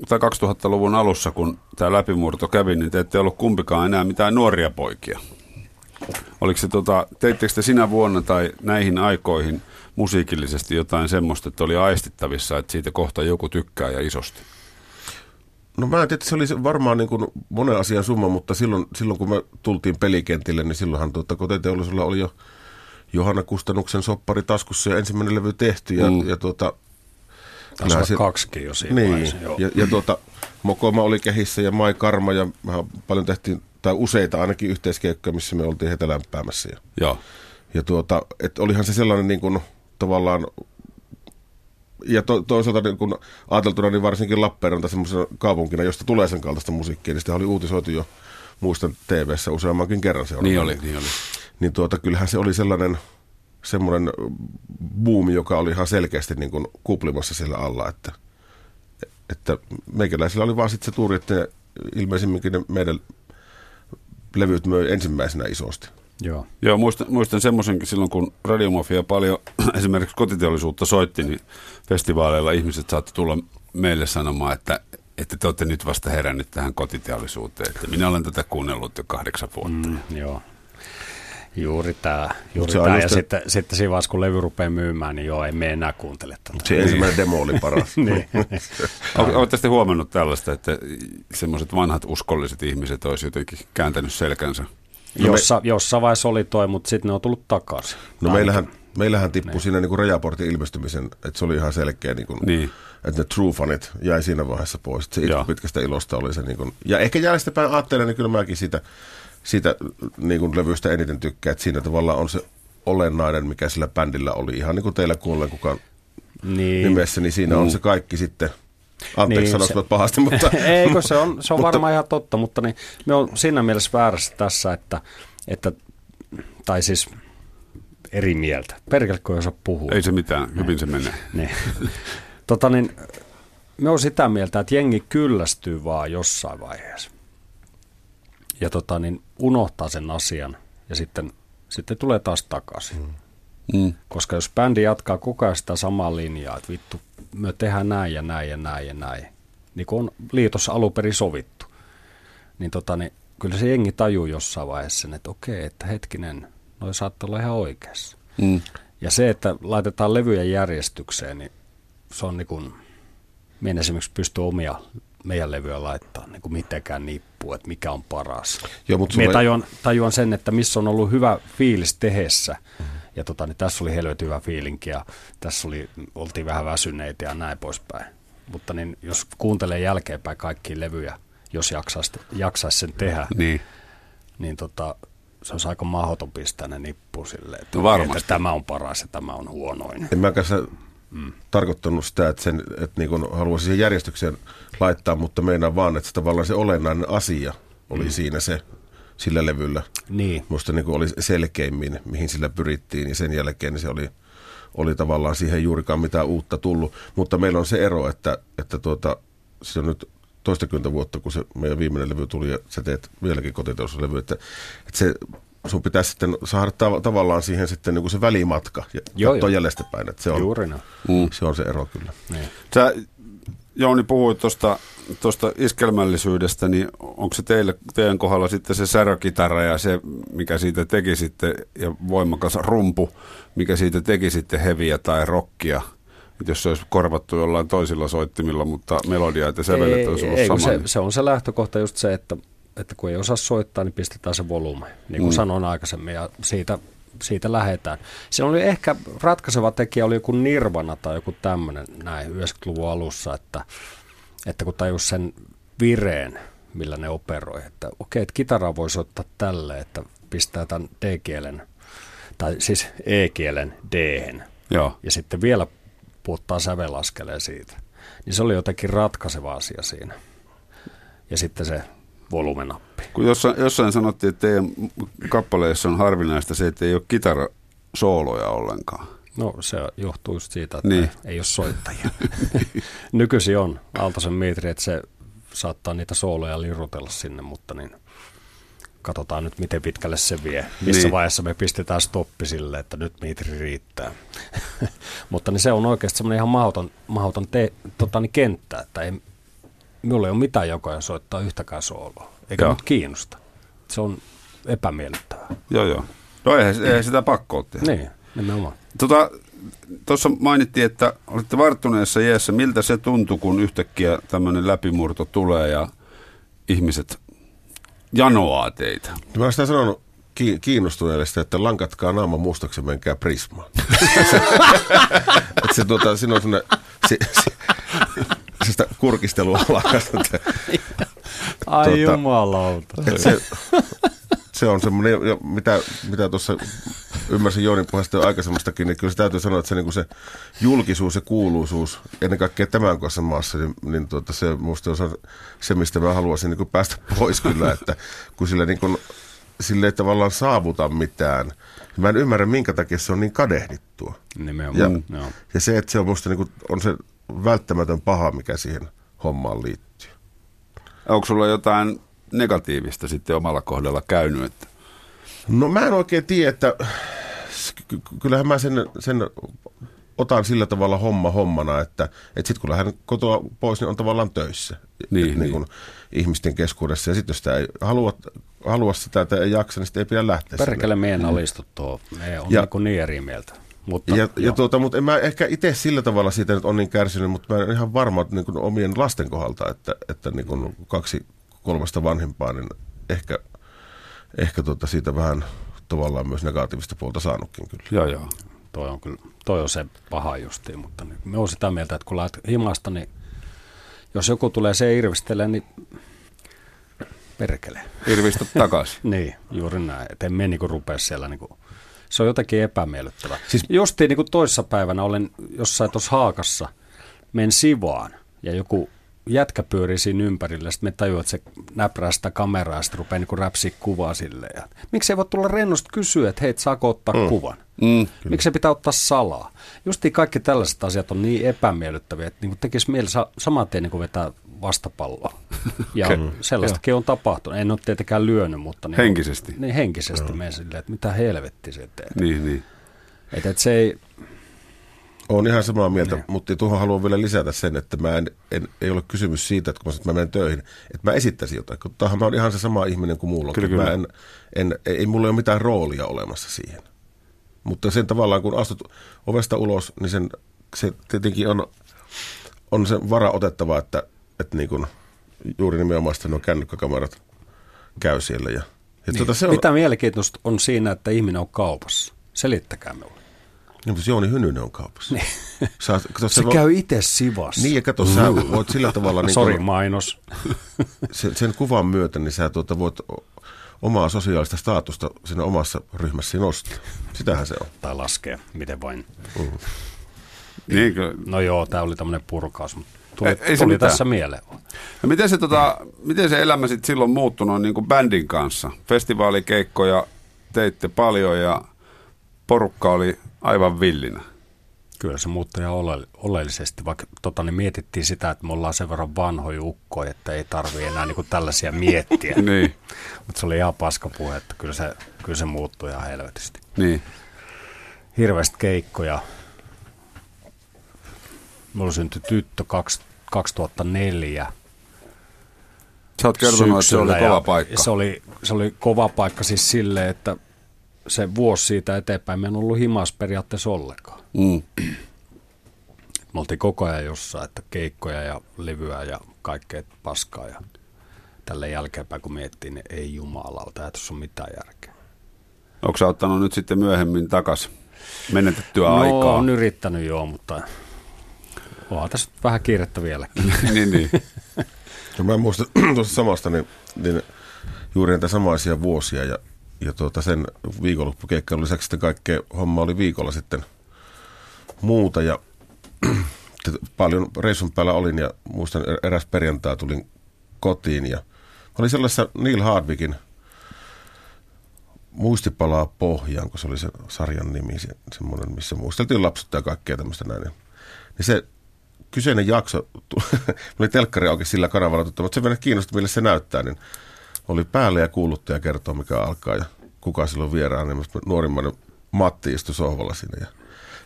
tai 2000-luvun alussa, kun tämä läpimurto kävi, niin te ette ollut kumpikaan enää mitään nuoria poikia. Oliko se, tota, teittekö te sinä vuonna tai näihin aikoihin musiikillisesti jotain semmoista, että oli aistittavissa, että siitä kohta joku tykkää ja isosti? No mä en tiedä, että se oli varmaan niin kuin monen asian summa, mutta silloin, silloin kun me tultiin pelikentille, niin silloinhan tuota, kotiteollisuudella oli jo Johanna Kustannuksen soppari taskussa ja ensimmäinen levy tehty. Ja, mm. ja tuota, Taisi olla se, kaksikin jo siinä niin, vaiheessa, ja, ja tuota, Mokoma oli kehissä ja Mai Karma ja paljon tehtiin, tai useita ainakin yhteiskeikkoja, missä me oltiin heitä lämpäämässä. Ja, Joo. ja tuota, että olihan se sellainen niin kuin, tavallaan ja to, toisaalta niin kun ajateltuna, niin varsinkin Lappeenranta semmoisena kaupunkina, josta tulee sen kaltaista musiikkia, niin sitä oli uutisoitu jo, muistan TV-ssä useammankin kerran se Niin oli, niin oli. Niin tuota, kyllähän se oli sellainen semmoinen buumi, joka oli ihan selkeästi niin kuin kuplimassa sillä alla, että, että meikäläisillä oli vaan sitten se tuuri, että ilmeisimminkin ne meidän levyt möi ensimmäisenä isosti. Joo. Joo, muistan, muistan semmoisenkin silloin, kun Radiomafia paljon esimerkiksi kotiteollisuutta soitti, niin festivaaleilla ihmiset saattoi tulla meille sanomaan, että, että te olette nyt vasta herännyt tähän kotiteollisuuteen. Että minä olen tätä kuunnellut jo kahdeksan vuotta. Mm, joo. Juuri tämä. Juuri tämä. Ja sitten, sitten siinä vaiheessa, kun levy rupeaa myymään, niin joo, ei me enää kuuntele tätä. Se ensimmäinen demo oli paras. niin. Olette sitten huomannut tällaista, että semmoiset vanhat uskolliset ihmiset olisi jotenkin kääntänyt selkänsä? No jossa, me... jossain vaiheessa oli toi, mutta sitten ne on tullut takaisin. No meillähän, meillähän tippui niin. siinä niin kuin rajaportin ilmestymisen, että se oli ihan selkeä, niin kuin, niin. että ne true fanit jäi siinä vaiheessa pois. Se itku pitkästä ilosta oli se, niin kuin, ja ehkä jäljestäpäin ajattelen, niin kyllä mäkin sitä, siitä niin kuin levystä eniten tykkää, että siinä tavallaan on se olennainen, mikä sillä bändillä oli. Ihan niin kuin teillä kuolleen kukaan niin. nimessä, niin siinä mm. on se kaikki sitten – Anteeksi, niin, se, pahasti, mutta... Eikö, se on, se on mutta, varmaan ihan totta, mutta niin, me on siinä mielessä väärässä tässä, että, että tai siis eri mieltä. Perkelkö ei osaa puhua. Ei se mitään, hyvin se menee. Niin. tota niin, me on sitä mieltä, että jengi kyllästyy vaan jossain vaiheessa. Ja tota niin, unohtaa sen asian ja sitten, sitten tulee taas takaisin. Mm. Mm. Koska jos bändi jatkaa koko ajan sitä samaa linjaa, että vittu, me tehdään näin ja näin ja näin ja näin, niin kuin on liitossa alun perin sovittu, niin, tota, niin kyllä se jengi tajuu jossain vaiheessa sen, että okei, että hetkinen, noi saattaa olla ihan oikeassa. Mm. Ja se, että laitetaan levyjä järjestykseen, niin se on niin kuin, en esimerkiksi pysty omia meidän levyä laittaa niin kuin mitenkään nippuu, että mikä on paras. Joo, mutta me tajuan, tajuan sen, että missä on ollut hyvä fiilis tehessä, mm-hmm ja tota, niin tässä oli helvetin hyvä fiilinki ja tässä oli, oltiin vähän väsyneitä ja näin poispäin. Mutta niin, jos kuuntelee jälkeenpäin kaikkia levyjä, jos jaksaisi, jaksaisi sen tehdä, niin, niin tota, se olisi aika mahdoton pistää ne nippu sille, että, no että tämä on paras ja tämä on huonoin. En mäkään mm. tarkoittanut sitä, että, sen, että niin haluaisin sen järjestykseen laittaa, mutta meinaan vaan, että se tavallaan se olennainen asia oli mm. siinä se, sillä levyllä. Niin. Musta niin oli selkeimmin, mihin sillä pyrittiin, ja sen jälkeen se oli, oli tavallaan siihen juurikaan mitään uutta tullut. Mutta meillä on se ero, että, että tuota, se on nyt toistakymmentä vuotta, kun se meidän viimeinen levy tuli, ja sä teet vieläkin kotiteollisuuslevy, että, että se sun pitäisi sitten saada tav- tavallaan siihen sitten niin kuin se välimatka ja katsoa jäljestäpäin. Että se on, Juuri no. mm. Se on se ero kyllä. Niin. Sä Jouni puhui tuosta tuosta iskelmällisyydestä, niin onko se teille, teidän kohdalla sitten se särökitara ja se, mikä siitä teki sitten, ja voimakas rumpu, mikä siitä teki sitten heviä tai rockia? jos se olisi korvattu jollain toisilla soittimilla, mutta melodia ja sävelet olisi ollut ei, sama. Se, niin. se on se lähtökohta just se, että, että kun ei osaa soittaa, niin pistetään se volume, niin kuin mm. sanoin aikaisemmin, ja siitä, siitä lähdetään. Se oli ehkä ratkaiseva tekijä, oli joku Nirvana tai joku tämmöinen näin 90-luvun alussa, että että kun tajus sen vireen, millä ne operoi, että okei, että kitaraa voisi ottaa tälle, että pistää tämän D-kielen, tai siis E-kielen d Joo. ja sitten vielä puuttaa sävelaskeleen siitä. Niin se oli jotenkin ratkaiseva asia siinä. Ja sitten se volumenappi. Kun jossain, jossain sanottiin, että teidän kappaleissa on harvinaista se, että ei ole kitarasooloja ollenkaan. No se johtuu just siitä, että niin. ei ole soittajia. Nykyisin on Aaltosen Mitri, että se saattaa niitä sooloja lirutella sinne, mutta niin katsotaan nyt miten pitkälle se vie. Missä Niin. vaiheessa me pistetään stoppi sille, että nyt mitri riittää. Mutta niin se on oikeasti semmoinen ihan mahdoton, mahdoton te, tota, niin kenttä, että ei, minulla ei ole mitään jokoja soittaa yhtäkään sooloa. Eikä Joo. mut kiinnosta. Se on epämiellyttävää. Joo, joo. No eihän, eihän sitä pakko ole tehdä. Niin, nimenomaan. Tota, Tuossa mainittiin, että olitte varttuneessa iässä. Miltä se tuntui, kun yhtäkkiä tämmöinen läpimurto tulee ja ihmiset janoaa teitä? Mä olen sitä sanonut ki- kiinnostuneelle sitä, että lankatkaa naama mustaksi ja menkää prismaan. se, tuota, siinä on se, se, se sitä kurkistelua lakasta. että- Ai Tota, jumalauta. se, se on semmoinen, jo- mitä, mitä tuossa ymmärsin Joonin puheesta jo aikaisemmastakin, niin kyllä se täytyy sanoa, että se, niin se julkisuus ja kuuluisuus, ennen kaikkea tämän kanssa maassa, niin, niin tuota, se musta on se- mistä mä haluaisin niin päästä pois kyllä, että kun sillä, niin kuin, sillä ei tavallaan saavuta mitään. Mä en ymmärrä, minkä takia se on niin kadehdittua. Nimenomaan. Ja, Joo. ja se, että se on musta niin kuin, on se välttämätön paha, mikä siihen hommaan liittyy. Onko sulla jotain negatiivista sitten omalla kohdalla käynyt? Että... No mä en oikein tiedä, että ky- ky- kyllähän mä sen, sen otan sillä tavalla homma hommana, että, että sitten kun lähden kotoa pois, niin on tavallaan töissä Niin, Et niin. kun ihmisten keskuudessa. Ja sitten jos sitä ei halua, halua sitä, että ei jaksa, niin sitten ei pidä lähteä Perkele meidän alistu tuo. Me on Ja- niin, kuin niin eri mieltä. Mutta, Ja, ja tuota, mutta en mä ehkä itse sillä tavalla siitä nyt on niin kärsinyt, mutta mä en ihan varma että niin kuin omien lasten kohdalta, että, että niin kuin kaksi kolmesta vanhempaa, niin ehkä, ehkä tuota siitä vähän tavallaan myös negatiivista puolta saanutkin kyllä. Joo, joo. toi on kyllä, toi on se paha justiin, mutta niin, me on sitä mieltä, että kun lähdet himasta, niin jos joku tulee se irvistelee, niin perkele. Irvistä takaisin. Niin, juuri näin. Että en me niinku rupea siellä niinku, se on jotenkin epämiellyttävää. Siis- Siis, Justiin niinku toissapäivänä olen jossain tuossa Haakassa, men sivaan ja joku jätkä pyörii siinä ympärillä, sitten me tajuu, että se näprää sitä kameraa ja sitten rupeaa niinku räpsiä kuvaa silleen. Ja, miksi ei voi tulla rennosti kysyä, että hei, saako ottaa mm. kuvan? Mm. Miksi se pitää ottaa salaa? Justiin kaikki tällaiset asiat on niin epämiellyttäviä, että niin tekisi mieli sa- saman tien niin vetää vastapalloa. Ja okay. sellaistakin on tapahtunut. En ole tietenkään lyönyt, mutta... Niin Henkisesti. Niin henkisesti menen silleen, että mitä helvetti se tekee. Niin, niin. Että et se ei... Olen ihan samaa mieltä, niin. mutta tuohon haluan vielä lisätä sen, että mä en, en, ei ole kysymys siitä, että kun mä, sanon, että mä menen töihin, että mä esittäisin jotain. Kun tämähän mä olen ihan se sama ihminen kuin muulla. Kyllä, kyllä. Mä en, en, ei, ei mulla ole mitään roolia olemassa siihen. Mutta sen tavallaan, kun astut ovesta ulos, niin sen, se tietenkin on, on se vara otettava, että, että niin kuin, juuri nimenomaan sitten nuo kännykkäkamerat käy siellä. Ja, ja niin. tuota, se on, Mitä mielenkiintoista on siinä, että ihminen on kaupassa? Selittäkää minulle. niin, mutta Jooni Hynynen on kaupassa. Niin. Sä, kato, Se vo- käy itse sivassa. Niin, ja kato, sä voit sillä tavalla... Niin Sori, mainos. sen, sen kuvan myötä, niin sä tuota, voit omaa sosiaalista statusta siinä omassa ryhmässäsi nostaa. Sitähän se on. Tai laskea, miten vain. niin kyllä. No joo, tämä oli tämmöinen purkaus, mutta tuli, Ei- ei se tuli mitään. tässä mieleen. No miten, se, tota, miten se elämä sitten silloin muuttunut niin kuin bändin kanssa? Festivaalikeikkoja teitte paljon ja porukka oli aivan villinä. Kyllä se muuttui ihan ole, oleellisesti, vaikka tota, niin mietittiin sitä, että me ollaan sen verran vanhoja ukkoja, että ei tarvii enää niin kuin tällaisia miettiä. Niin, Mutta se oli ihan paska puhe, että kyllä se, kyllä se muuttui ihan helvetisti. niin. Hirveästi keikkoja. Mulla syntyi tyttö kaksi, 2004 Sä oot kertonut, että se oli kova paikka. Se oli, se oli kova paikka siis silleen, että se vuosi siitä eteenpäin me en ollut himas periaatteessa ollenkaan. Mm. Me oltiin koko ajan jossain, että keikkoja ja levyä ja kaikkea paskaa. Ja tälle jälkeenpäin kun miettii, niin ei jumalauta, ei tuossa ole mitään järkeä. Onko sä ottanut nyt sitten myöhemmin takas menetettyä no, aikaa? on yrittänyt joo, mutta onhan tässä vähän kiirettä vieläkin. niin, niin. No mä muistan tuosta samasta, niin, niin juuri näitä samaisia vuosia ja, ja tuota sen viikonloppukeikkailun lisäksi sitten kaikkea homma oli viikolla sitten muuta ja paljon reissun päällä olin ja muistan er- eräs perjantai tulin kotiin ja oli sellaisessa Neil Hardwickin muistipalaa pohjaan, kun se oli se sarjan nimi, se, semmoinen, missä muisteltiin lapsutta ja kaikkea tämmöistä näin. Niin se kyseinen jakso, oli telkkari auki sillä kanavalla, mutta se vielä kiinnosti, millä se näyttää, niin oli päällä ja kuuluttaja kertoo, mikä alkaa ja kuka silloin vieraan. Niin nuorimmainen Matti istui sohvalla siinä ja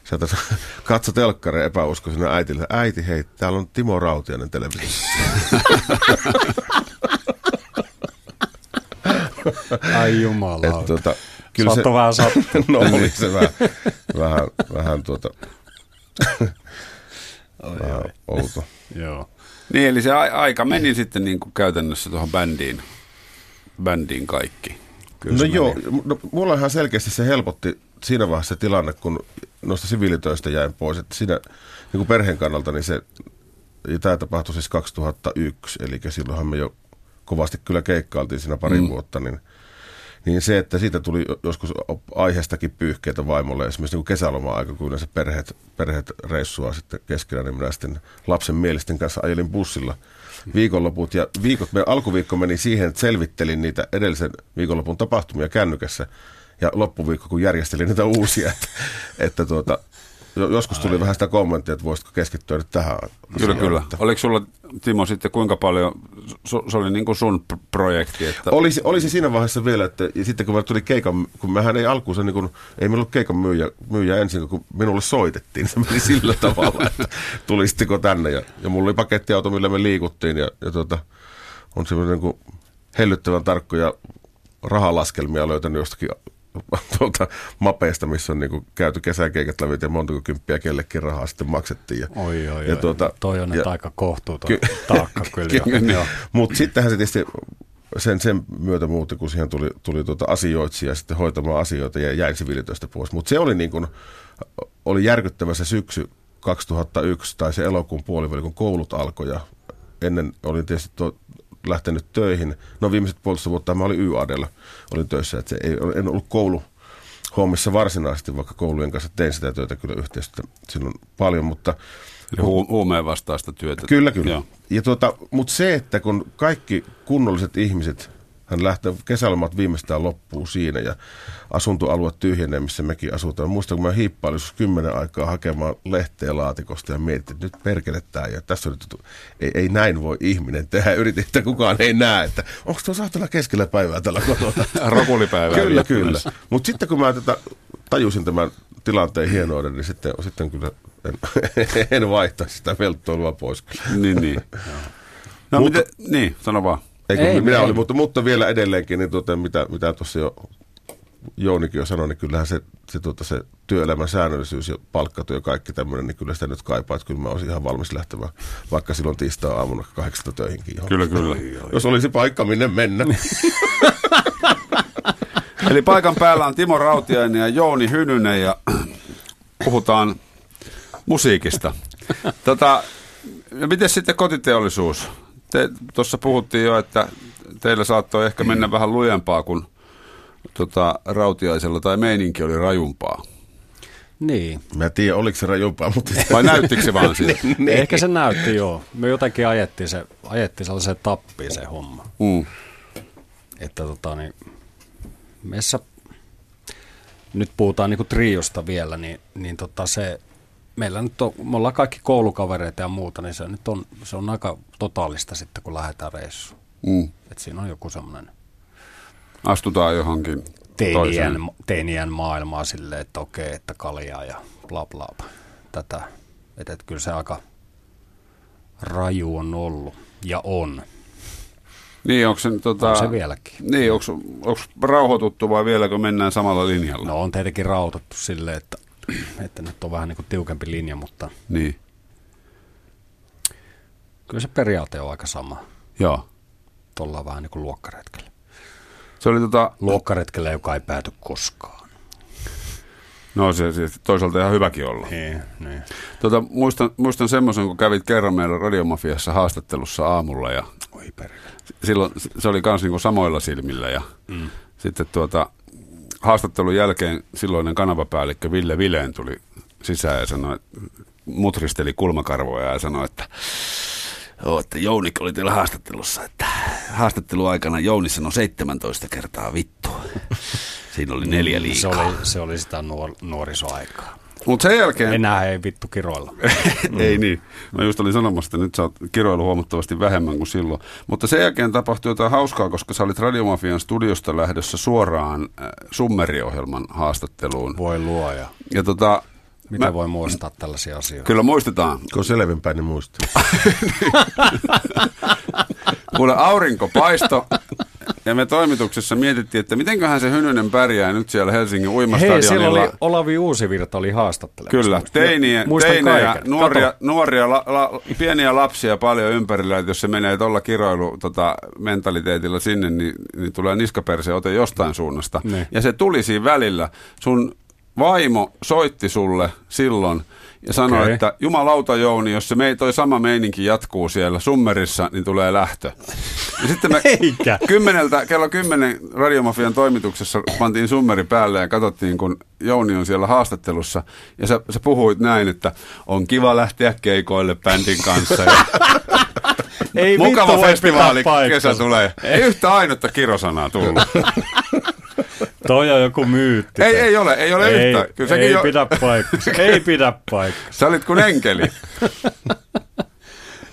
sieltä katso telkkari epäuskoisena äitille. Äiti, hei, täällä on Timo Rautianen televisiossa. Ai jumala. Et, tuota, kyllä Saatto vähän sattua. no oli se vähän, vähän, vähän tuota, vähän outo. Joo. Niin, eli se a- aika meni sitten niin kuin käytännössä tuohon bändiin, bändiin kaikki. no joo, no, mulla ihan selkeästi se helpotti siinä vaiheessa se tilanne, kun noista siviilitöistä jäin pois. Että siinä niin kuin perheen kannalta, niin se, ja tämä tapahtui siis 2001, eli silloinhan me jo kovasti kyllä keikkailtiin siinä pari mm. vuotta, niin, niin se, että siitä tuli joskus aiheestakin pyyhkeitä vaimolle, esimerkiksi niin kesäloma-aika, kun yleensä perheet, perheet reissua sitten keskenään, niin minä sitten lapsen mielisten kanssa ajelin bussilla viikonloput. Ja viikot, me, alkuviikko meni siihen, että selvittelin niitä edellisen viikonlopun tapahtumia kännykässä, ja loppuviikko, kun järjestelin niitä uusia, että, että tuota, joskus tuli Ai. vähän sitä kommenttia, että voisitko keskittyä nyt tähän Kyllä, asiaan, kyllä. Että... Oliko sulla, Timo, sitten kuinka paljon, se oli niin kuin sun projekti? Että... Olisi, olisi siinä vaiheessa vielä, että ja sitten kun tuli keikan, kun mehän ei alkuunsa, niin kuin, ei meillä ollut keikan myyjä, myyjä ensin, kun minulle soitettiin, se meni sillä tavalla, että tulisitteko tänne. Ja, ja mulla oli pakettiauto, millä me liikuttiin, ja, ja tuota, on semmoinen niin hellyttävän tarkkoja rahalaskelmia löytänyt jostakin tuolta mapeista, missä on niinku käyty kesäkeikat lävit ja montako kymppiä kellekin rahaa sitten maksettiin. Ja, oi, oi, ja tuota, toi on ja, aika kohtuuton ky- taakka kyllä. Mutta sittenhän se tietysti sen, sen myötä muuta, kun siihen tuli, tuli tuota asioitsija sitten hoitamaan asioita ja jäin siviilitöistä pois. Mutta se oli, niin kuin, oli järkyttävä se syksy 2001 tai se elokuun puoliväli, kun koulut alkoi ja ennen olin tietysti tuo, lähtenyt töihin. No viimeiset puolesta vuotta mä olin YADlla, olin töissä, että se ei, en ollut koulu hommissa varsinaisesti, vaikka koulujen kanssa tein sitä työtä kyllä yhteistyötä silloin paljon, mutta... Hu- huumeen vastaista työtä. Kyllä, kyllä. Joo. Ja tuota, mutta se, että kun kaikki kunnolliset ihmiset hän lähtee kesälomat viimeistään loppuu siinä ja asuntoalue tyhjenee, missä mekin asutaan. Muistan, kun mä hiippailin kymmenen aikaa hakemaan lehteä laatikosta ja mietin, että nyt perkeletään ja tässä on nyt, ei, ei, näin voi ihminen tehdä. Yritin, että kukaan ei näe, että onko tuo saatana keskellä päivää tällä kotona. Rokulipäivää. kyllä, kyllä. Mutta sitten kun mä tätä, tajusin tämän tilanteen hienouden, niin sitten, sitten kyllä en, en vaihtaisi sitä velttoilua pois. niin, niin. No, Mutta, miten, niin, sano vaan. Eikö, ei, minä ei. olin, mutta, mutta vielä edelleenkin, niin tuota, mitä, mitä tuossa jo Jounikin jo sanoi, niin kyllähän se, se, tuota, se työelämän säännöllisyys ja palkkatyö ja kaikki tämmöinen, niin kyllä sitä nyt kaipaa, että kyllä mä olisin ihan valmis lähtemään vaikka silloin tiistaa aamuna kahdeksasta töihinkin. Johon. Kyllä, kyllä. Jos olisi paikka, minne mennä. Eli paikan päällä on Timo Rautiainen ja Jouni Hynynen ja puhutaan musiikista. Tota, ja miten sitten kotiteollisuus? Te tuossa puhuttiin jo, että teillä saattoi ehkä mennä vähän lujempaa kuin tota, rautiaisella tai meininki oli rajumpaa. Niin. Mä en tiedä, oliko se rajumpaa, mutta... Vai näyttikö se vaan siltä? niin, niin. Ehkä se näytti, joo. Me jotenkin ajettiin, se, ajettiin sellaiseen tappiin se homma. Mm. Että tota niin, meissä, nyt puhutaan niinku triosta vielä, niin, niin tota se meillä nyt on, me ollaan kaikki koulukavereita ja muuta, niin se nyt on, se on aika totaalista sitten, kun lähdetään reissuun. Mm. Et siinä on joku semmoinen... Astutaan johonkin teinien, teinien maailmaa silleen, että okei, että kaljaa ja bla bla. Tätä. Että et kyllä se aika raju on ollut ja on. Niin, onko se, tota, on se vieläkin. Niin, onko, onko rauhoituttu vai vieläkö mennään samalla linjalla? No on tietenkin rauhoituttu silleen, että että nyt on vähän niin kuin tiukempi linja, mutta niin. Kyllä se periaate on aika sama. Joo. Ollaan vähän niin kuin luokkaretkellä. Se oli tota... Luokkaretkellä, joka ei pääty koskaan. No se, se toisaalta ihan hyväkin olla. Niin, niin. Tota, muistan, muistan semmoisen, kun kävit kerran meillä Radiomafiassa haastattelussa aamulla ja Oi silloin se oli myös niin samoilla silmillä ja mm. sitten tuota, haastattelun jälkeen silloinen kanavapäällikkö Ville Vileen tuli sisään ja sanoi, mutristeli kulmakarvoja ja sanoi, että Joo, että Jouni oli teillä haastattelussa, että haastatteluaikana Jouni sanoi 17 kertaa vittu. Siinä oli neljä liikaa. Se oli, se oli sitä nuor, nuorisoaikaa. Mutta sen jälkeen... Enää ei vittu kiroilla. ei niin. Mä just olin sanomassa, että nyt sä oot kiroilu huomattavasti vähemmän kuin silloin. Mutta sen jälkeen tapahtui jotain hauskaa, koska sä olit Radiomafian studiosta lähdössä suoraan äh, Summeriohjelman haastatteluun. Voi luoja. Ja tota, Mitä Mä- voi muistaa tällaisia asioita? kyllä muistetaan, Kun on selvinpäin, niin muistaa. kuule aurinko paisto. Ja me toimituksessa mietittiin, että mitenköhän se Hynynen pärjää nyt siellä Helsingin Hei, uimastadionilla. siellä oli Olavi Uusivirta oli haastattelemassa. Kyllä, teiniä, kaiken. nuoria, Kato. nuoria la, la, pieniä lapsia paljon ympärillä, että jos se menee tuolla kiroilu tota, mentaliteetilla sinne, niin, niin tulee niskaperse ote jostain suunnasta. Niin. Ja se tuli siinä välillä. Sun vaimo soitti sulle silloin ja sanoi, Okei. että jumalauta Jouni, jos se mei, toi sama meininki jatkuu siellä summerissa, niin tulee lähtö. Ja sitten me Eikä. kymmeneltä, kello kymmenen Radiomafian toimituksessa pantiin summeri päälle ja katsottiin, kun Jouni on siellä haastattelussa. Ja sä, sä puhuit näin, että on kiva lähteä keikoille bändin kanssa. Ja Ei mukava festivaali, kesä tulee. Ei yhtä ainutta kirosanaa tullut. Toi on joku myytti. ei, ei ole, ei ole ei, yhtä. Kyllä sekin ei jo, pidä paikkaa. ei pidä paikkaa. Sä olit kuin enkeli.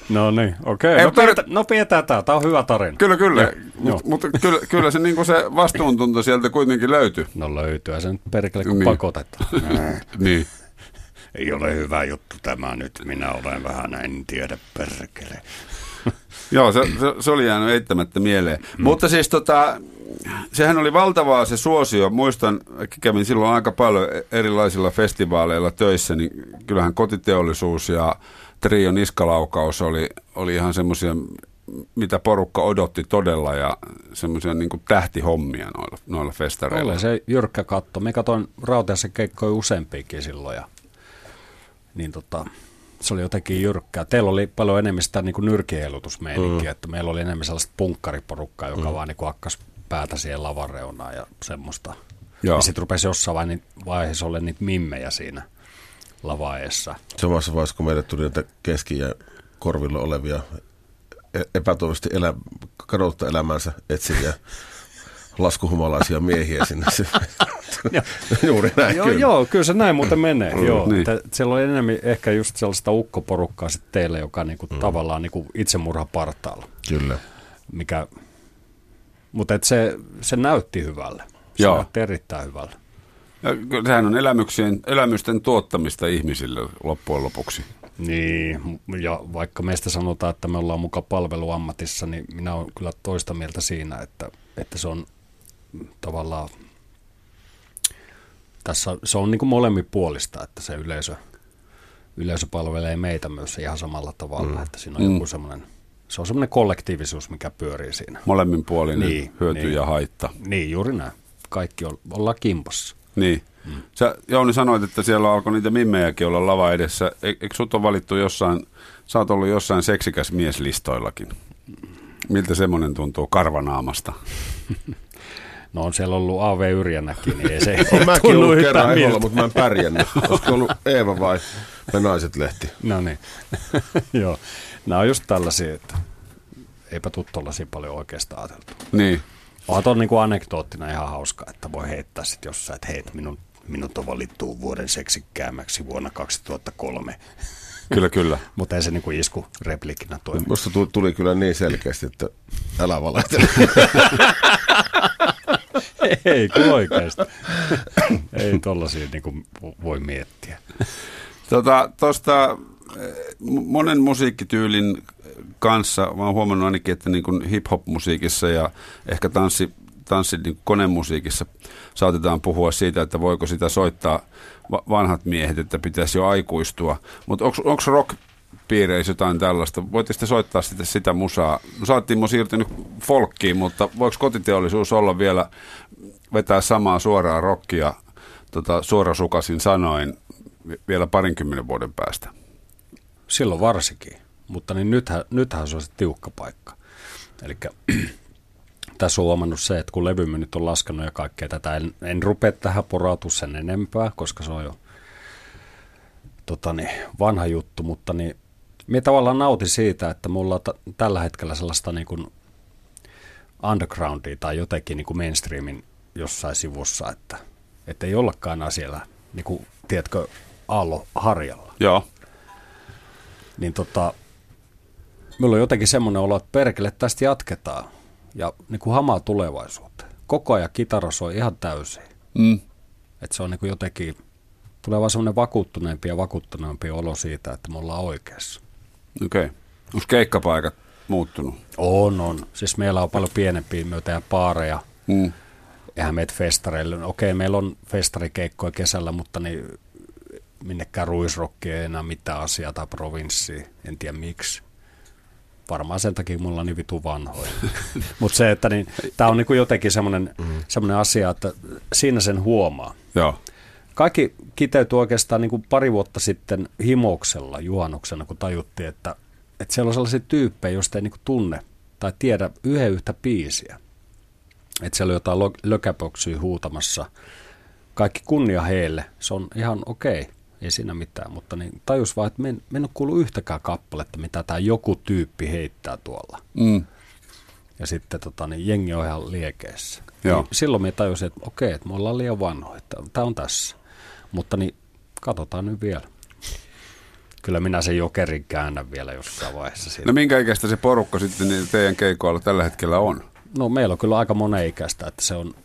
No niin, okei. Ei, Okay. No, mutta pidetään, no pidetään tää. Tää on hyvä tarina. Kyllä, kyllä. Mutta mut, kyllä, kyllä se, niin se vastuuntunto sieltä kuitenkin löytyi. No löytyy se nyt perkele, kun Niin. pakotetaan. Niin. Ei ole hyvä juttu tämä nyt. Minä olen vähän, en tiedä perkele. Joo, se, se, se oli jäänyt eittämättä mieleen. Mm. Mutta siis tota, sehän oli valtavaa se suosio. Muistan, kävin silloin aika paljon erilaisilla festivaaleilla töissä, niin kyllähän kotiteollisuus ja Trio Niskalaukaus oli, oli ihan semmoisia, mitä porukka odotti todella ja semmoisia niin tähtihommia noilla, noilla festareilla. Oli se jyrkkä katto. Me katoin Rauteassa keikkoja useampiakin silloin ja niin tota, se oli jotenkin jyrkkää. Teillä oli paljon enemmän sitä niin kuin nyrkiheilutusmeininkiä, mm. että meillä oli enemmän sellaista punkkariporukkaa, joka mm. vaan niin akkas päätä siihen lavan reunaan ja semmoista. Joo. Ja sitten rupesi jossain vai- vaiheessa olla niitä mimmejä siinä lavaeessa. Samassa vaiheessa, kun meille tuli näitä keski- ja korvilla olevia e- epätoivoisesti elä, kadottaa elämänsä etsiviä laskuhumalaisia miehiä sinne. Juuri näin, Joo, kyllä. joo, kyllä se näin muuten menee. Mm, joo, niin. että siellä oli enemmän ehkä just sellaista ukkoporukkaa sitten teille, joka niinku mm. tavallaan niinku itsemurha partaalla. Kyllä. Mikä, mutta et se, se näytti hyvälle. Se Joo. näytti erittäin hyvälle. Ja kyllä sehän on elämyksien, elämysten tuottamista ihmisille loppujen lopuksi. Niin, ja vaikka meistä sanotaan, että me ollaan muka palveluammatissa, niin minä olen kyllä toista mieltä siinä, että, että se on tavallaan, tässä se on niin kuin molemminpuolista, että se yleisö, yleisö palvelee meitä myös ihan samalla tavalla, mm. että siinä on Mm. joku semmoinen, se on semmoinen kollektiivisuus, mikä pyörii siinä. Molemminpuolinen Niin, hyöty niin. ja haitta. Niin, juuri näin. Kaikki on, ollaan kimpassa. Niin. Mm. Sä, Jouni, sanoit, että siellä alkoi niitä mimmejäkin olla lava edessä. E, eikö sut ole valittu jossain, sä oot ollut jossain seksikäs mieslistoillakin? Miltä semmoinen tuntuu karvanaamasta? No on siellä ollut A.V. Yrjänäkin, niin ei se Olen mäkin ollut kerran eholla, mutta mä en pärjännyt. Olisiko ollut Eeva vai me naiset lehti? No niin, joo. Nämä on just tällaisia, että eipä tuu tollaisia paljon oikeastaan ajateltu. Niin. Onhan tuon niinku anekdoottina ihan hauska, että voi heittää sitten jossain, että hei, minun, minut on valittu vuoden seksikkäämmäksi vuonna 2003. Kyllä, kyllä. Mutta ei se niinku isku repliikinä toimi. Musta tu- tuli kyllä niin selkeästi, että älä valehtele. ei, kun oikeasti. ei tollaisia niinku voi miettiä. Tota, tosta, eh, monen musiikkityylin kanssa, mä oon huomannut ainakin, että niin kuin hip-hop-musiikissa ja ehkä tanssi, tanssi niin kuin konemusiikissa saatetaan puhua siitä, että voiko sitä soittaa va- vanhat miehet, että pitäisi jo aikuistua. Mutta onko rock piireissä jotain tällaista? Voitte sitten soittaa sitä, sitä musaa? Timo siirtynyt folkkiin, mutta voiko kotiteollisuus olla vielä, vetää samaa suoraa rockia tota, suorasukasin sanoin vi- vielä parinkymmenen vuoden päästä? Silloin varsinkin, mutta niin nythän, nythän se on se tiukka paikka. Eli tässä on huomannut se, että kun levymyynnit on laskenut ja kaikkea tätä, en, en rupea tähän porautua sen enempää, koska se on jo tota niin, vanha juttu, mutta niin, minä tavallaan nautin siitä, että mulla on t- tällä hetkellä sellaista niin kuin undergroundia tai jotenkin niin kuin mainstreamin jossain sivussa, että, että ei ollakaan enää siellä, niin kuin, tiedätkö, Aallo Harjalla. Joo. Niin tota, Mulla on jotenkin semmoinen olo, että perkele tästä jatketaan ja niin kuin hamaa tulevaisuuteen. Koko ajan kitara soi ihan täysin. Mm. Että se on niin kuin jotenkin, tulee vaan semmoinen vakuuttuneempi ja vakuuttuneempi olo siitä, että me ollaan oikeassa. Okei. Okay. Onko keikkapaikat muuttunut? On, on. Siis meillä on paljon pienempiä, me tehdään paareja. Mm. Eihän meitä festareille. Okei, meillä on festarikeikkoja kesällä, mutta niin minnekään ruisrokki ei enää mitään asiaa tai provinssi. En tiedä miksi varmaan sen takia mulla on niin vitu vanhoja. Mutta se, että niin, tämä on niinku jotenkin semmoinen mm. asia, että siinä sen huomaa. Joo. Kaikki kiteytyi oikeastaan niin kuin pari vuotta sitten himoksella juhannuksena, kun tajuttiin, että, että siellä on sellaisia tyyppejä, joista ei niin kuin tunne tai tiedä yhden yhtä biisiä. Että siellä on jotain lökäpoksyä huutamassa. Kaikki kunnia heille, se on ihan okei. Okay ei siinä mitään, mutta niin tajus vaan, että me en, me en ole kuullut yhtäkään kappaletta, mitä tämä joku tyyppi heittää tuolla. Mm. Ja sitten tota, niin jengi on ihan liekeessä. Joo. Niin silloin me tajusin, että okei, että me ollaan liian vanhoja, että tämä on tässä. Mutta niin katsotaan nyt vielä. Kyllä minä sen jokerin käännän vielä jossain vaiheessa. Siitä. No minkä ikäistä se porukka sitten niin teidän keikoilla tällä hetkellä on? No meillä on kyllä aika monen ikäistä, että se on,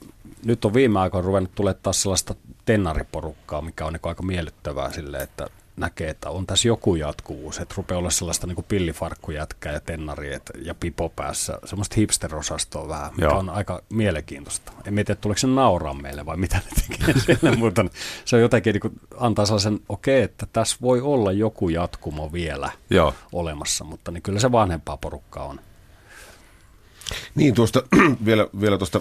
nyt on viime aikoina ruvennut tulemaan taas sellaista tennariporukkaa, mikä on niin aika miellyttävää sille, että näkee, että on tässä joku jatkuvuus, että rupeaa olla sellaista niin pillifarkkujätkää ja tennari et, ja pipo päässä, semmoista hipster-osastoa vähän, mikä Joo. on aika mielenkiintoista. En tiedä, tuleeko se nauraa meille vai mitä ne tekee sille, mutta se on jotenkin niin kuin, antaa sellaisen, okei, okay, että tässä voi olla joku jatkumo vielä Joo. olemassa, mutta niin kyllä se vanhempaa porukkaa on. Niin, tuosta vielä, vielä tuosta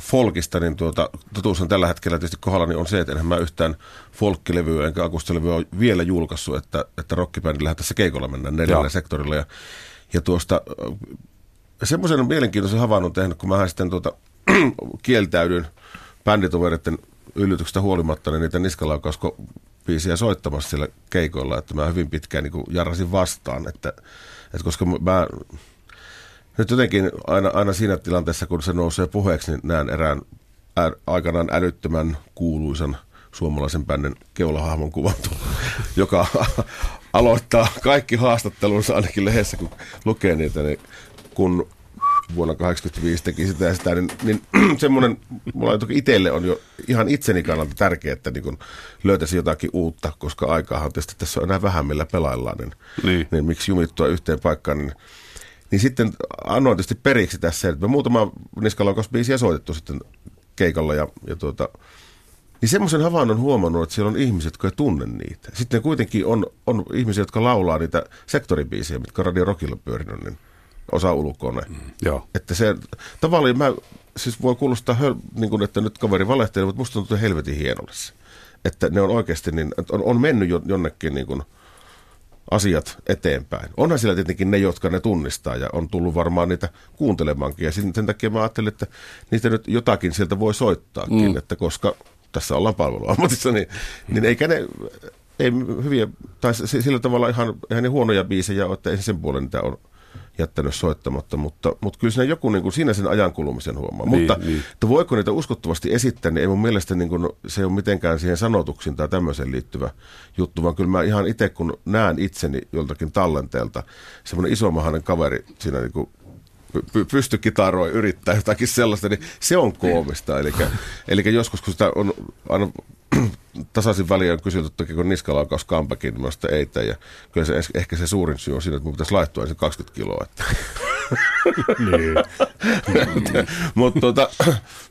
folkista, niin tuota, totuus on tällä hetkellä tietysti kohdalla niin on se, että enhän mä yhtään folkkilevyä enkä akustilevyä ole vielä julkaissut, että, että rockibändillähän tässä keikolla mennään neljällä Joo. sektorilla. Ja, ja tuosta semmoisen mielenkiintoisen havainnon tehnyt, kun mä sitten tuota, kieltäydyin bänditovereiden yllytyksestä huolimatta, niin niitä niskalaukasko biisiä soittamassa siellä keikoilla, että mä hyvin pitkään niin jarrasin vastaan, että, että koska mä nyt jotenkin aina, aina siinä tilanteessa, kun se nousee puheeksi, niin näen erään ä, aikanaan älyttömän kuuluisan suomalaisen bändin keulahahmon kuvan, joka aloittaa kaikki haastattelunsa ainakin lehdessä, kun lukee niitä, niin kun vuonna 1985 teki sitä ja sitä, niin, niin semmoinen, mulla toki itselle on jo ihan itseni kannalta tärkeää, että niin löytäisi jotakin uutta, koska aikaahan tietysti tässä on enää vähän millä pelaillaan, niin, niin. niin miksi jumittua yhteen paikkaan, niin niin sitten annoin tietysti periksi tässä, että me muutama niskalaukausbiisiä soitettu sitten keikalla ja, ja tuota, niin semmoisen havainnon huomannut, että siellä on ihmiset, jotka ei tunne niitä. Sitten kuitenkin on, on ihmisiä, jotka laulaa niitä sektoribiisejä, mitkä Radio Rockilla pyörinyt, niin osa ulkona. Mm, joo. Että se tavallaan, mä siis voi kuulostaa, niin kuin, että nyt kaveri valehtelee, mutta musta tuntuu helvetin hienolle se. Että ne on oikeasti, niin, on, on mennyt jonnekin niin kuin, asiat eteenpäin. Onhan siellä tietenkin ne, jotka ne tunnistaa ja on tullut varmaan niitä kuuntelemaankin. Ja sen takia mä ajattelin, että niitä nyt jotakin sieltä voi soittaakin, mm. että koska tässä ollaan palveluammatissa, niin, niin eikä ne ei hyviä, tai sillä tavalla ihan, ihan ne huonoja biisejä ole, että ei sen puolen niitä on jättänyt soittamatta, mutta, mutta kyllä siinä joku niin kuin, siinä sen ajan kulumisen huomaa. Niin, mutta niin. Että voiko niitä uskottavasti esittää, niin ei mun mielestä niin kuin, se ei ole mitenkään siihen sanotuksiin tai tämmöiseen liittyvä juttu, vaan kyllä mä ihan itse kun näen itseni joltakin tallenteelta, semmoinen isomahainen kaveri siinä niin kuin pystykitaroi yrittää jotakin sellaista, niin se on koomista. Eli, eli joskus, kun sitä on aina tasaisin väliä on kysytty, että kun niskalaukaus kampakin, niin mä ei Ja kyllä se, ehkä se suurin syy on siinä, että mun pitäisi laittua ensin 20 kiloa. Että. niin. mutta, tuota,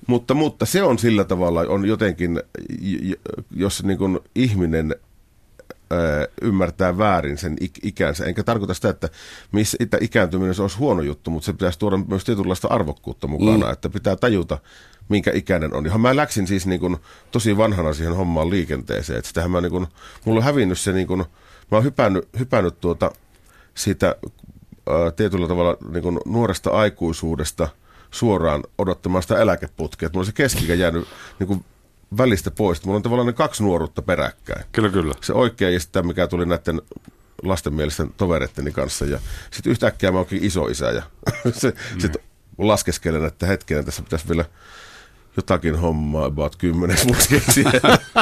mutta, mutta se on sillä tavalla, on jotenkin, jos niin kuin ihminen ymmärtää väärin sen ikänsä. Enkä tarkoita sitä, että missä ikääntyminen se olisi huono juttu, mutta se pitäisi tuoda myös tietynlaista arvokkuutta mukana, mm. että pitää tajuta, minkä ikäinen on. Ihan mä läksin siis niin kuin tosi vanhana siihen hommaan liikenteeseen. Että sitähän mä niin kuin, mulla on hävinnyt se niin kuin, mä oon hypännyt, hypännyt tuota siitä ää, tietyllä tavalla niin kuin nuoresta aikuisuudesta suoraan odottamaan sitä eläkeputkea. mulla on se keskikä jäänyt niin kuin välistä pois. Mulla on tavallaan kaksi nuoruutta peräkkäin. Kyllä, kyllä. Se oikea ja sitä, mikä tuli näiden lastenmielisten tovereitteni kanssa. Ja sitten yhtäkkiä mä oonkin iso isä ja se, mm. sitten laskeskelen, että hetken tässä pitäisi vielä jotakin hommaa about kymmenes vuosi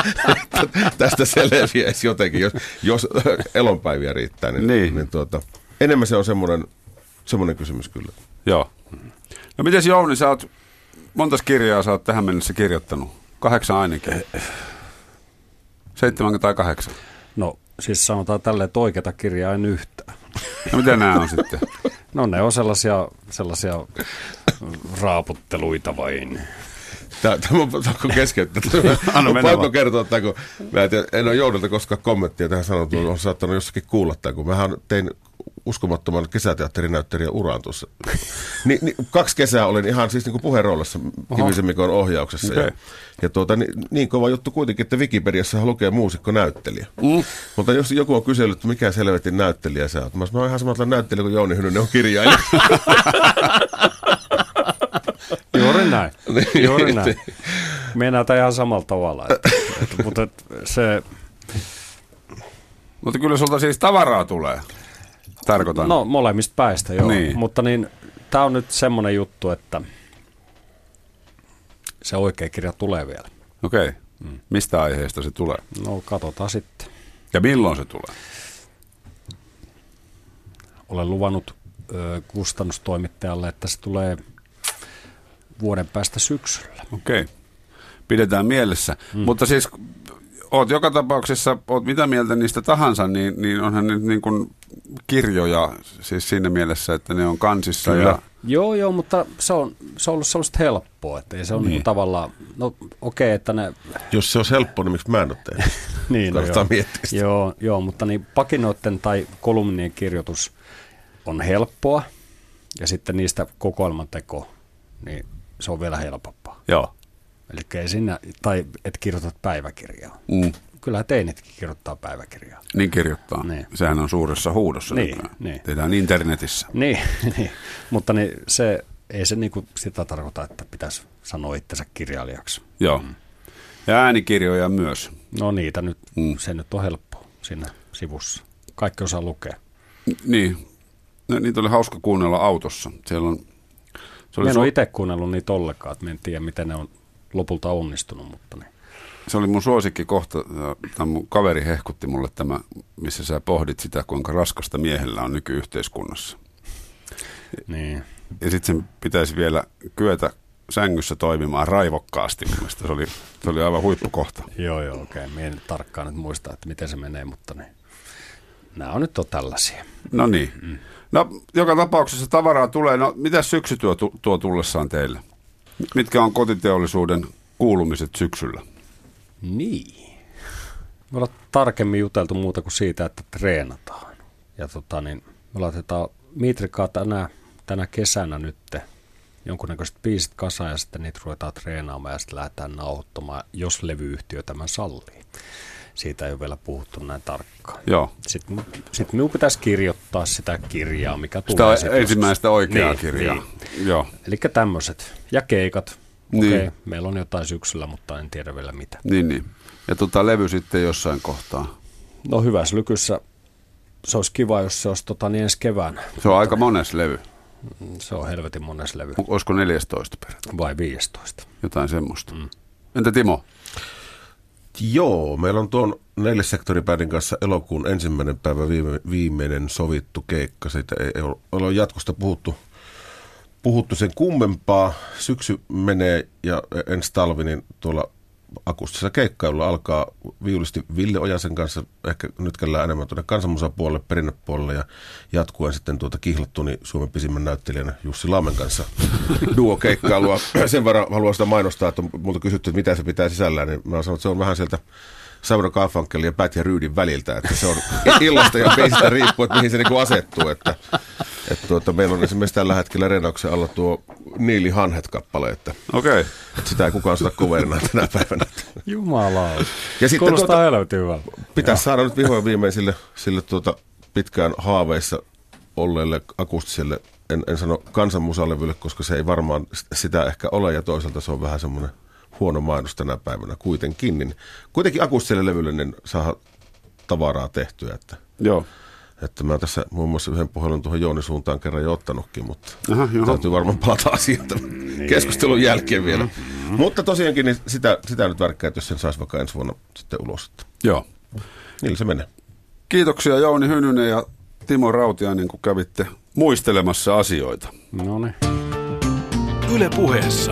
tästä selviäisi jotenkin, jos, jos elonpäiviä riittää. Niin, Niin. niin tuota, enemmän se on semmoinen, semmoinen kysymys kyllä. Joo. No miten Jouni, sä oot, montas kirjaa sä oot tähän mennessä kirjoittanut? Kahdeksan ainakin. Seitsemän tai kahdeksan. No siis sanotaan tälleen, että oikeata kirjaa en yhtään. No mitä nämä on sitten? No ne on sellaisia, sellaisia raaputteluita vain. Tämä, tämä on pakko keskeyttää. Anna mennä pakko kertoa, että kun mä en, tiedä, en ole Jounilta koskaan kommenttia tähän sanottu, on saattanut jossakin kuulla tämä, kun mähän tein uskomattoman kesäteatterinäyttelijän uran tuossa. Ni, ni, kaksi kesää olin ihan siis niin puheenroolissa Kivisen Mikon ohjauksessa. Ja, Okei. ja tuota, niin, niin kova juttu kuitenkin, että Wikipediassa lukee muusikko-näyttelijä. Mm. Mutta jos joku on kysellyt, että mikä selvetin näyttelijä sä oot, mä oon ihan samalla näyttelijä kuin Jouni Hynynen on kirjailija. Juuri näin. Niin. Juuri näin. Mennään ihan samalla tavalla. Että, että, mutta et se, Mutta kyllä sulta siis tavaraa tulee. Tarkoitan. no molemmista päistä joo. Niin. Mutta niin, tämä on nyt semmoinen juttu, että se oikea kirja tulee vielä. Okei. Okay. Mistä aiheesta se tulee? No katsotaan sitten. Ja milloin se tulee? Olen luvannut ö, kustannustoimittajalle, että se tulee vuoden päästä syksyllä. Okei. Okay. Pidetään mielessä. Mm. Mutta siis oot joka tapauksessa, oot mitä mieltä niistä tahansa, niin, niin onhan nyt niin kuin kirjoja siis siinä mielessä, että ne on kansissa. Kyllä. Ja, Joo, joo, mutta se on, se on ollut sellaista helppoa, että ei se on niin. Niin. tavallaan, no okei, okay, että ne, jos se olisi helppoa, niin miksi mä en ole tehnyt? niin, no, joo. miettiä sitä. Joo, joo, mutta niin pakinoiden tai kolumnien kirjoitus on helppoa ja sitten niistä kokoelman teko, niin se on vielä helpompaa. joo. Eli ei sinä, tai et kirjoitat päiväkirjaa. Mm. Kyllä teinitkin kirjoittaa päiväkirjaa. Niin kirjoittaa. Niin. Sehän on suuressa huudossa Niin, nykyään. niin. Tehdään internetissä. Niin, niin. mutta niin se, ei se niinku sitä tarkoita, että pitäisi sanoa itsensä kirjailijaksi. Joo. Ja äänikirjoja myös. No niitä nyt, Mm. mm. se nyt on helppo siinä sivussa. Kaikki osaa lukea. Niin. No, niitä oli hauska kuunnella autossa. Siellä on... Se oli, Mä en ole su- itse kuunnellut niitä ollenkaan, että mä en tiedä, miten ne on lopulta onnistunut, mutta niin. se oli mun suosikki kohta. Tämä mun kaveri hehkutti mulle tämä, missä sä pohdit sitä, kuinka raskasta miehellä on nykyyhteiskunnassa. niin. Ja sitten sen pitäisi vielä kyetä sängyssä toimimaan raivokkaasti. Mielestä se oli, se oli aivan huippukohta. Joo, joo, okei. Okay. Mä en tarkkaan nyt muista, että miten se menee, mutta niin. Nämä on nyt on tällaisia. No niin. No, joka tapauksessa tavaraa tulee. No, mitä syksy tuo, tuo tullessaan teille? Mitkä on kotiteollisuuden kuulumiset syksyllä? Niin. Me ollaan tarkemmin juteltu muuta kuin siitä, että treenataan. Ja tota niin, me laitetaan Mitrikaa tänä, tänä kesänä nyt jonkunnäköiset biisit kasaan ja sitten niitä ruvetaan treenaamaan ja sitten lähdetään nauhoittamaan, jos levyyhtiö tämän sallii. Siitä ei ole vielä puhuttu näin tarkkaan. Joo. Sitten, sitten minun pitäisi kirjoittaa sitä kirjaa, mikä Sitä tulee. sitten ensimmäistä oikeaa Niin, kirjaa. Niin. Joo. Eli tämmöiset. Ja keikat. Niin. Okei, meillä on jotain syksyllä, mutta en tiedä vielä mitä. Niin, niin. Ja tota levy sitten jossain kohtaa. No hyvässä lykyssä se olisi kiva, jos se olisi tota, niin ensi keväänä. Se on aika mones levy. Se on helvetin mones levy. Olisiko 14 peräti? Vai 15. Jotain semmoista. Mm. Entä Timo? Joo, meillä on tuon neljäsektoribändin kanssa elokuun ensimmäinen päivä viime, viimeinen sovittu keikka. Siitä ei, ei ole, jatkosta puhuttu, puhuttu sen kummempaa. Syksy menee ja ensi talvi, niin tuolla akustisessa keikkailulla alkaa viulisti Ville Ojasen kanssa, ehkä nyt kellään enemmän tuonne kansanmusapuolelle, perinnepuolelle ja jatkuen sitten tuota kihlattu niin Suomen pisimmän näyttelijänä Jussi Laamen kanssa duo-keikkailua. Sen verran haluan sitä mainostaa, että multa kysytty, että mitä se pitää sisällään, niin mä oon sanonut, että se on vähän sieltä Sauro Garfunkel ja Pat ja Ryydin väliltä, että se on illasta ja biisistä riippuu, että mihin se niinku asettuu, että, että tuota, meillä on esimerkiksi tällä hetkellä redauksen alla tuo Niili Hanhet-kappale, että, Okei. että sitä ei kukaan sitä coverina tänä päivänä. Jumala. Ja sitten Kuulostaa tuota-. Pitäisi saada nyt vihdoin viimein sille, sille tuota pitkään haaveissa olleelle akustiselle, en, en sano kansanmusalevylle, koska se ei varmaan sitä ehkä ole, ja toisaalta se on vähän semmoinen huono mainos tänä päivänä kuitenkin. Niin kuitenkin akustiselle levylle niin saa tavaraa tehtyä, että, Joo. että mä tässä muun muassa yhden puhelun tuohon Jooni suuntaan kerran jo ottanutkin, mutta Aha, joo. täytyy varmaan palata asiaan tämän keskustelun jälkeen vielä. Mutta tosiaankin niin sitä, sitä nyt värkkää, että jos sen saisi vaikka ensi vuonna sitten ulos. Että Joo. Niillä se menee. Kiitoksia Jouni Hynynen ja Timo Rautiainen, kun kävitte muistelemassa asioita. No niin. Yle puheessa.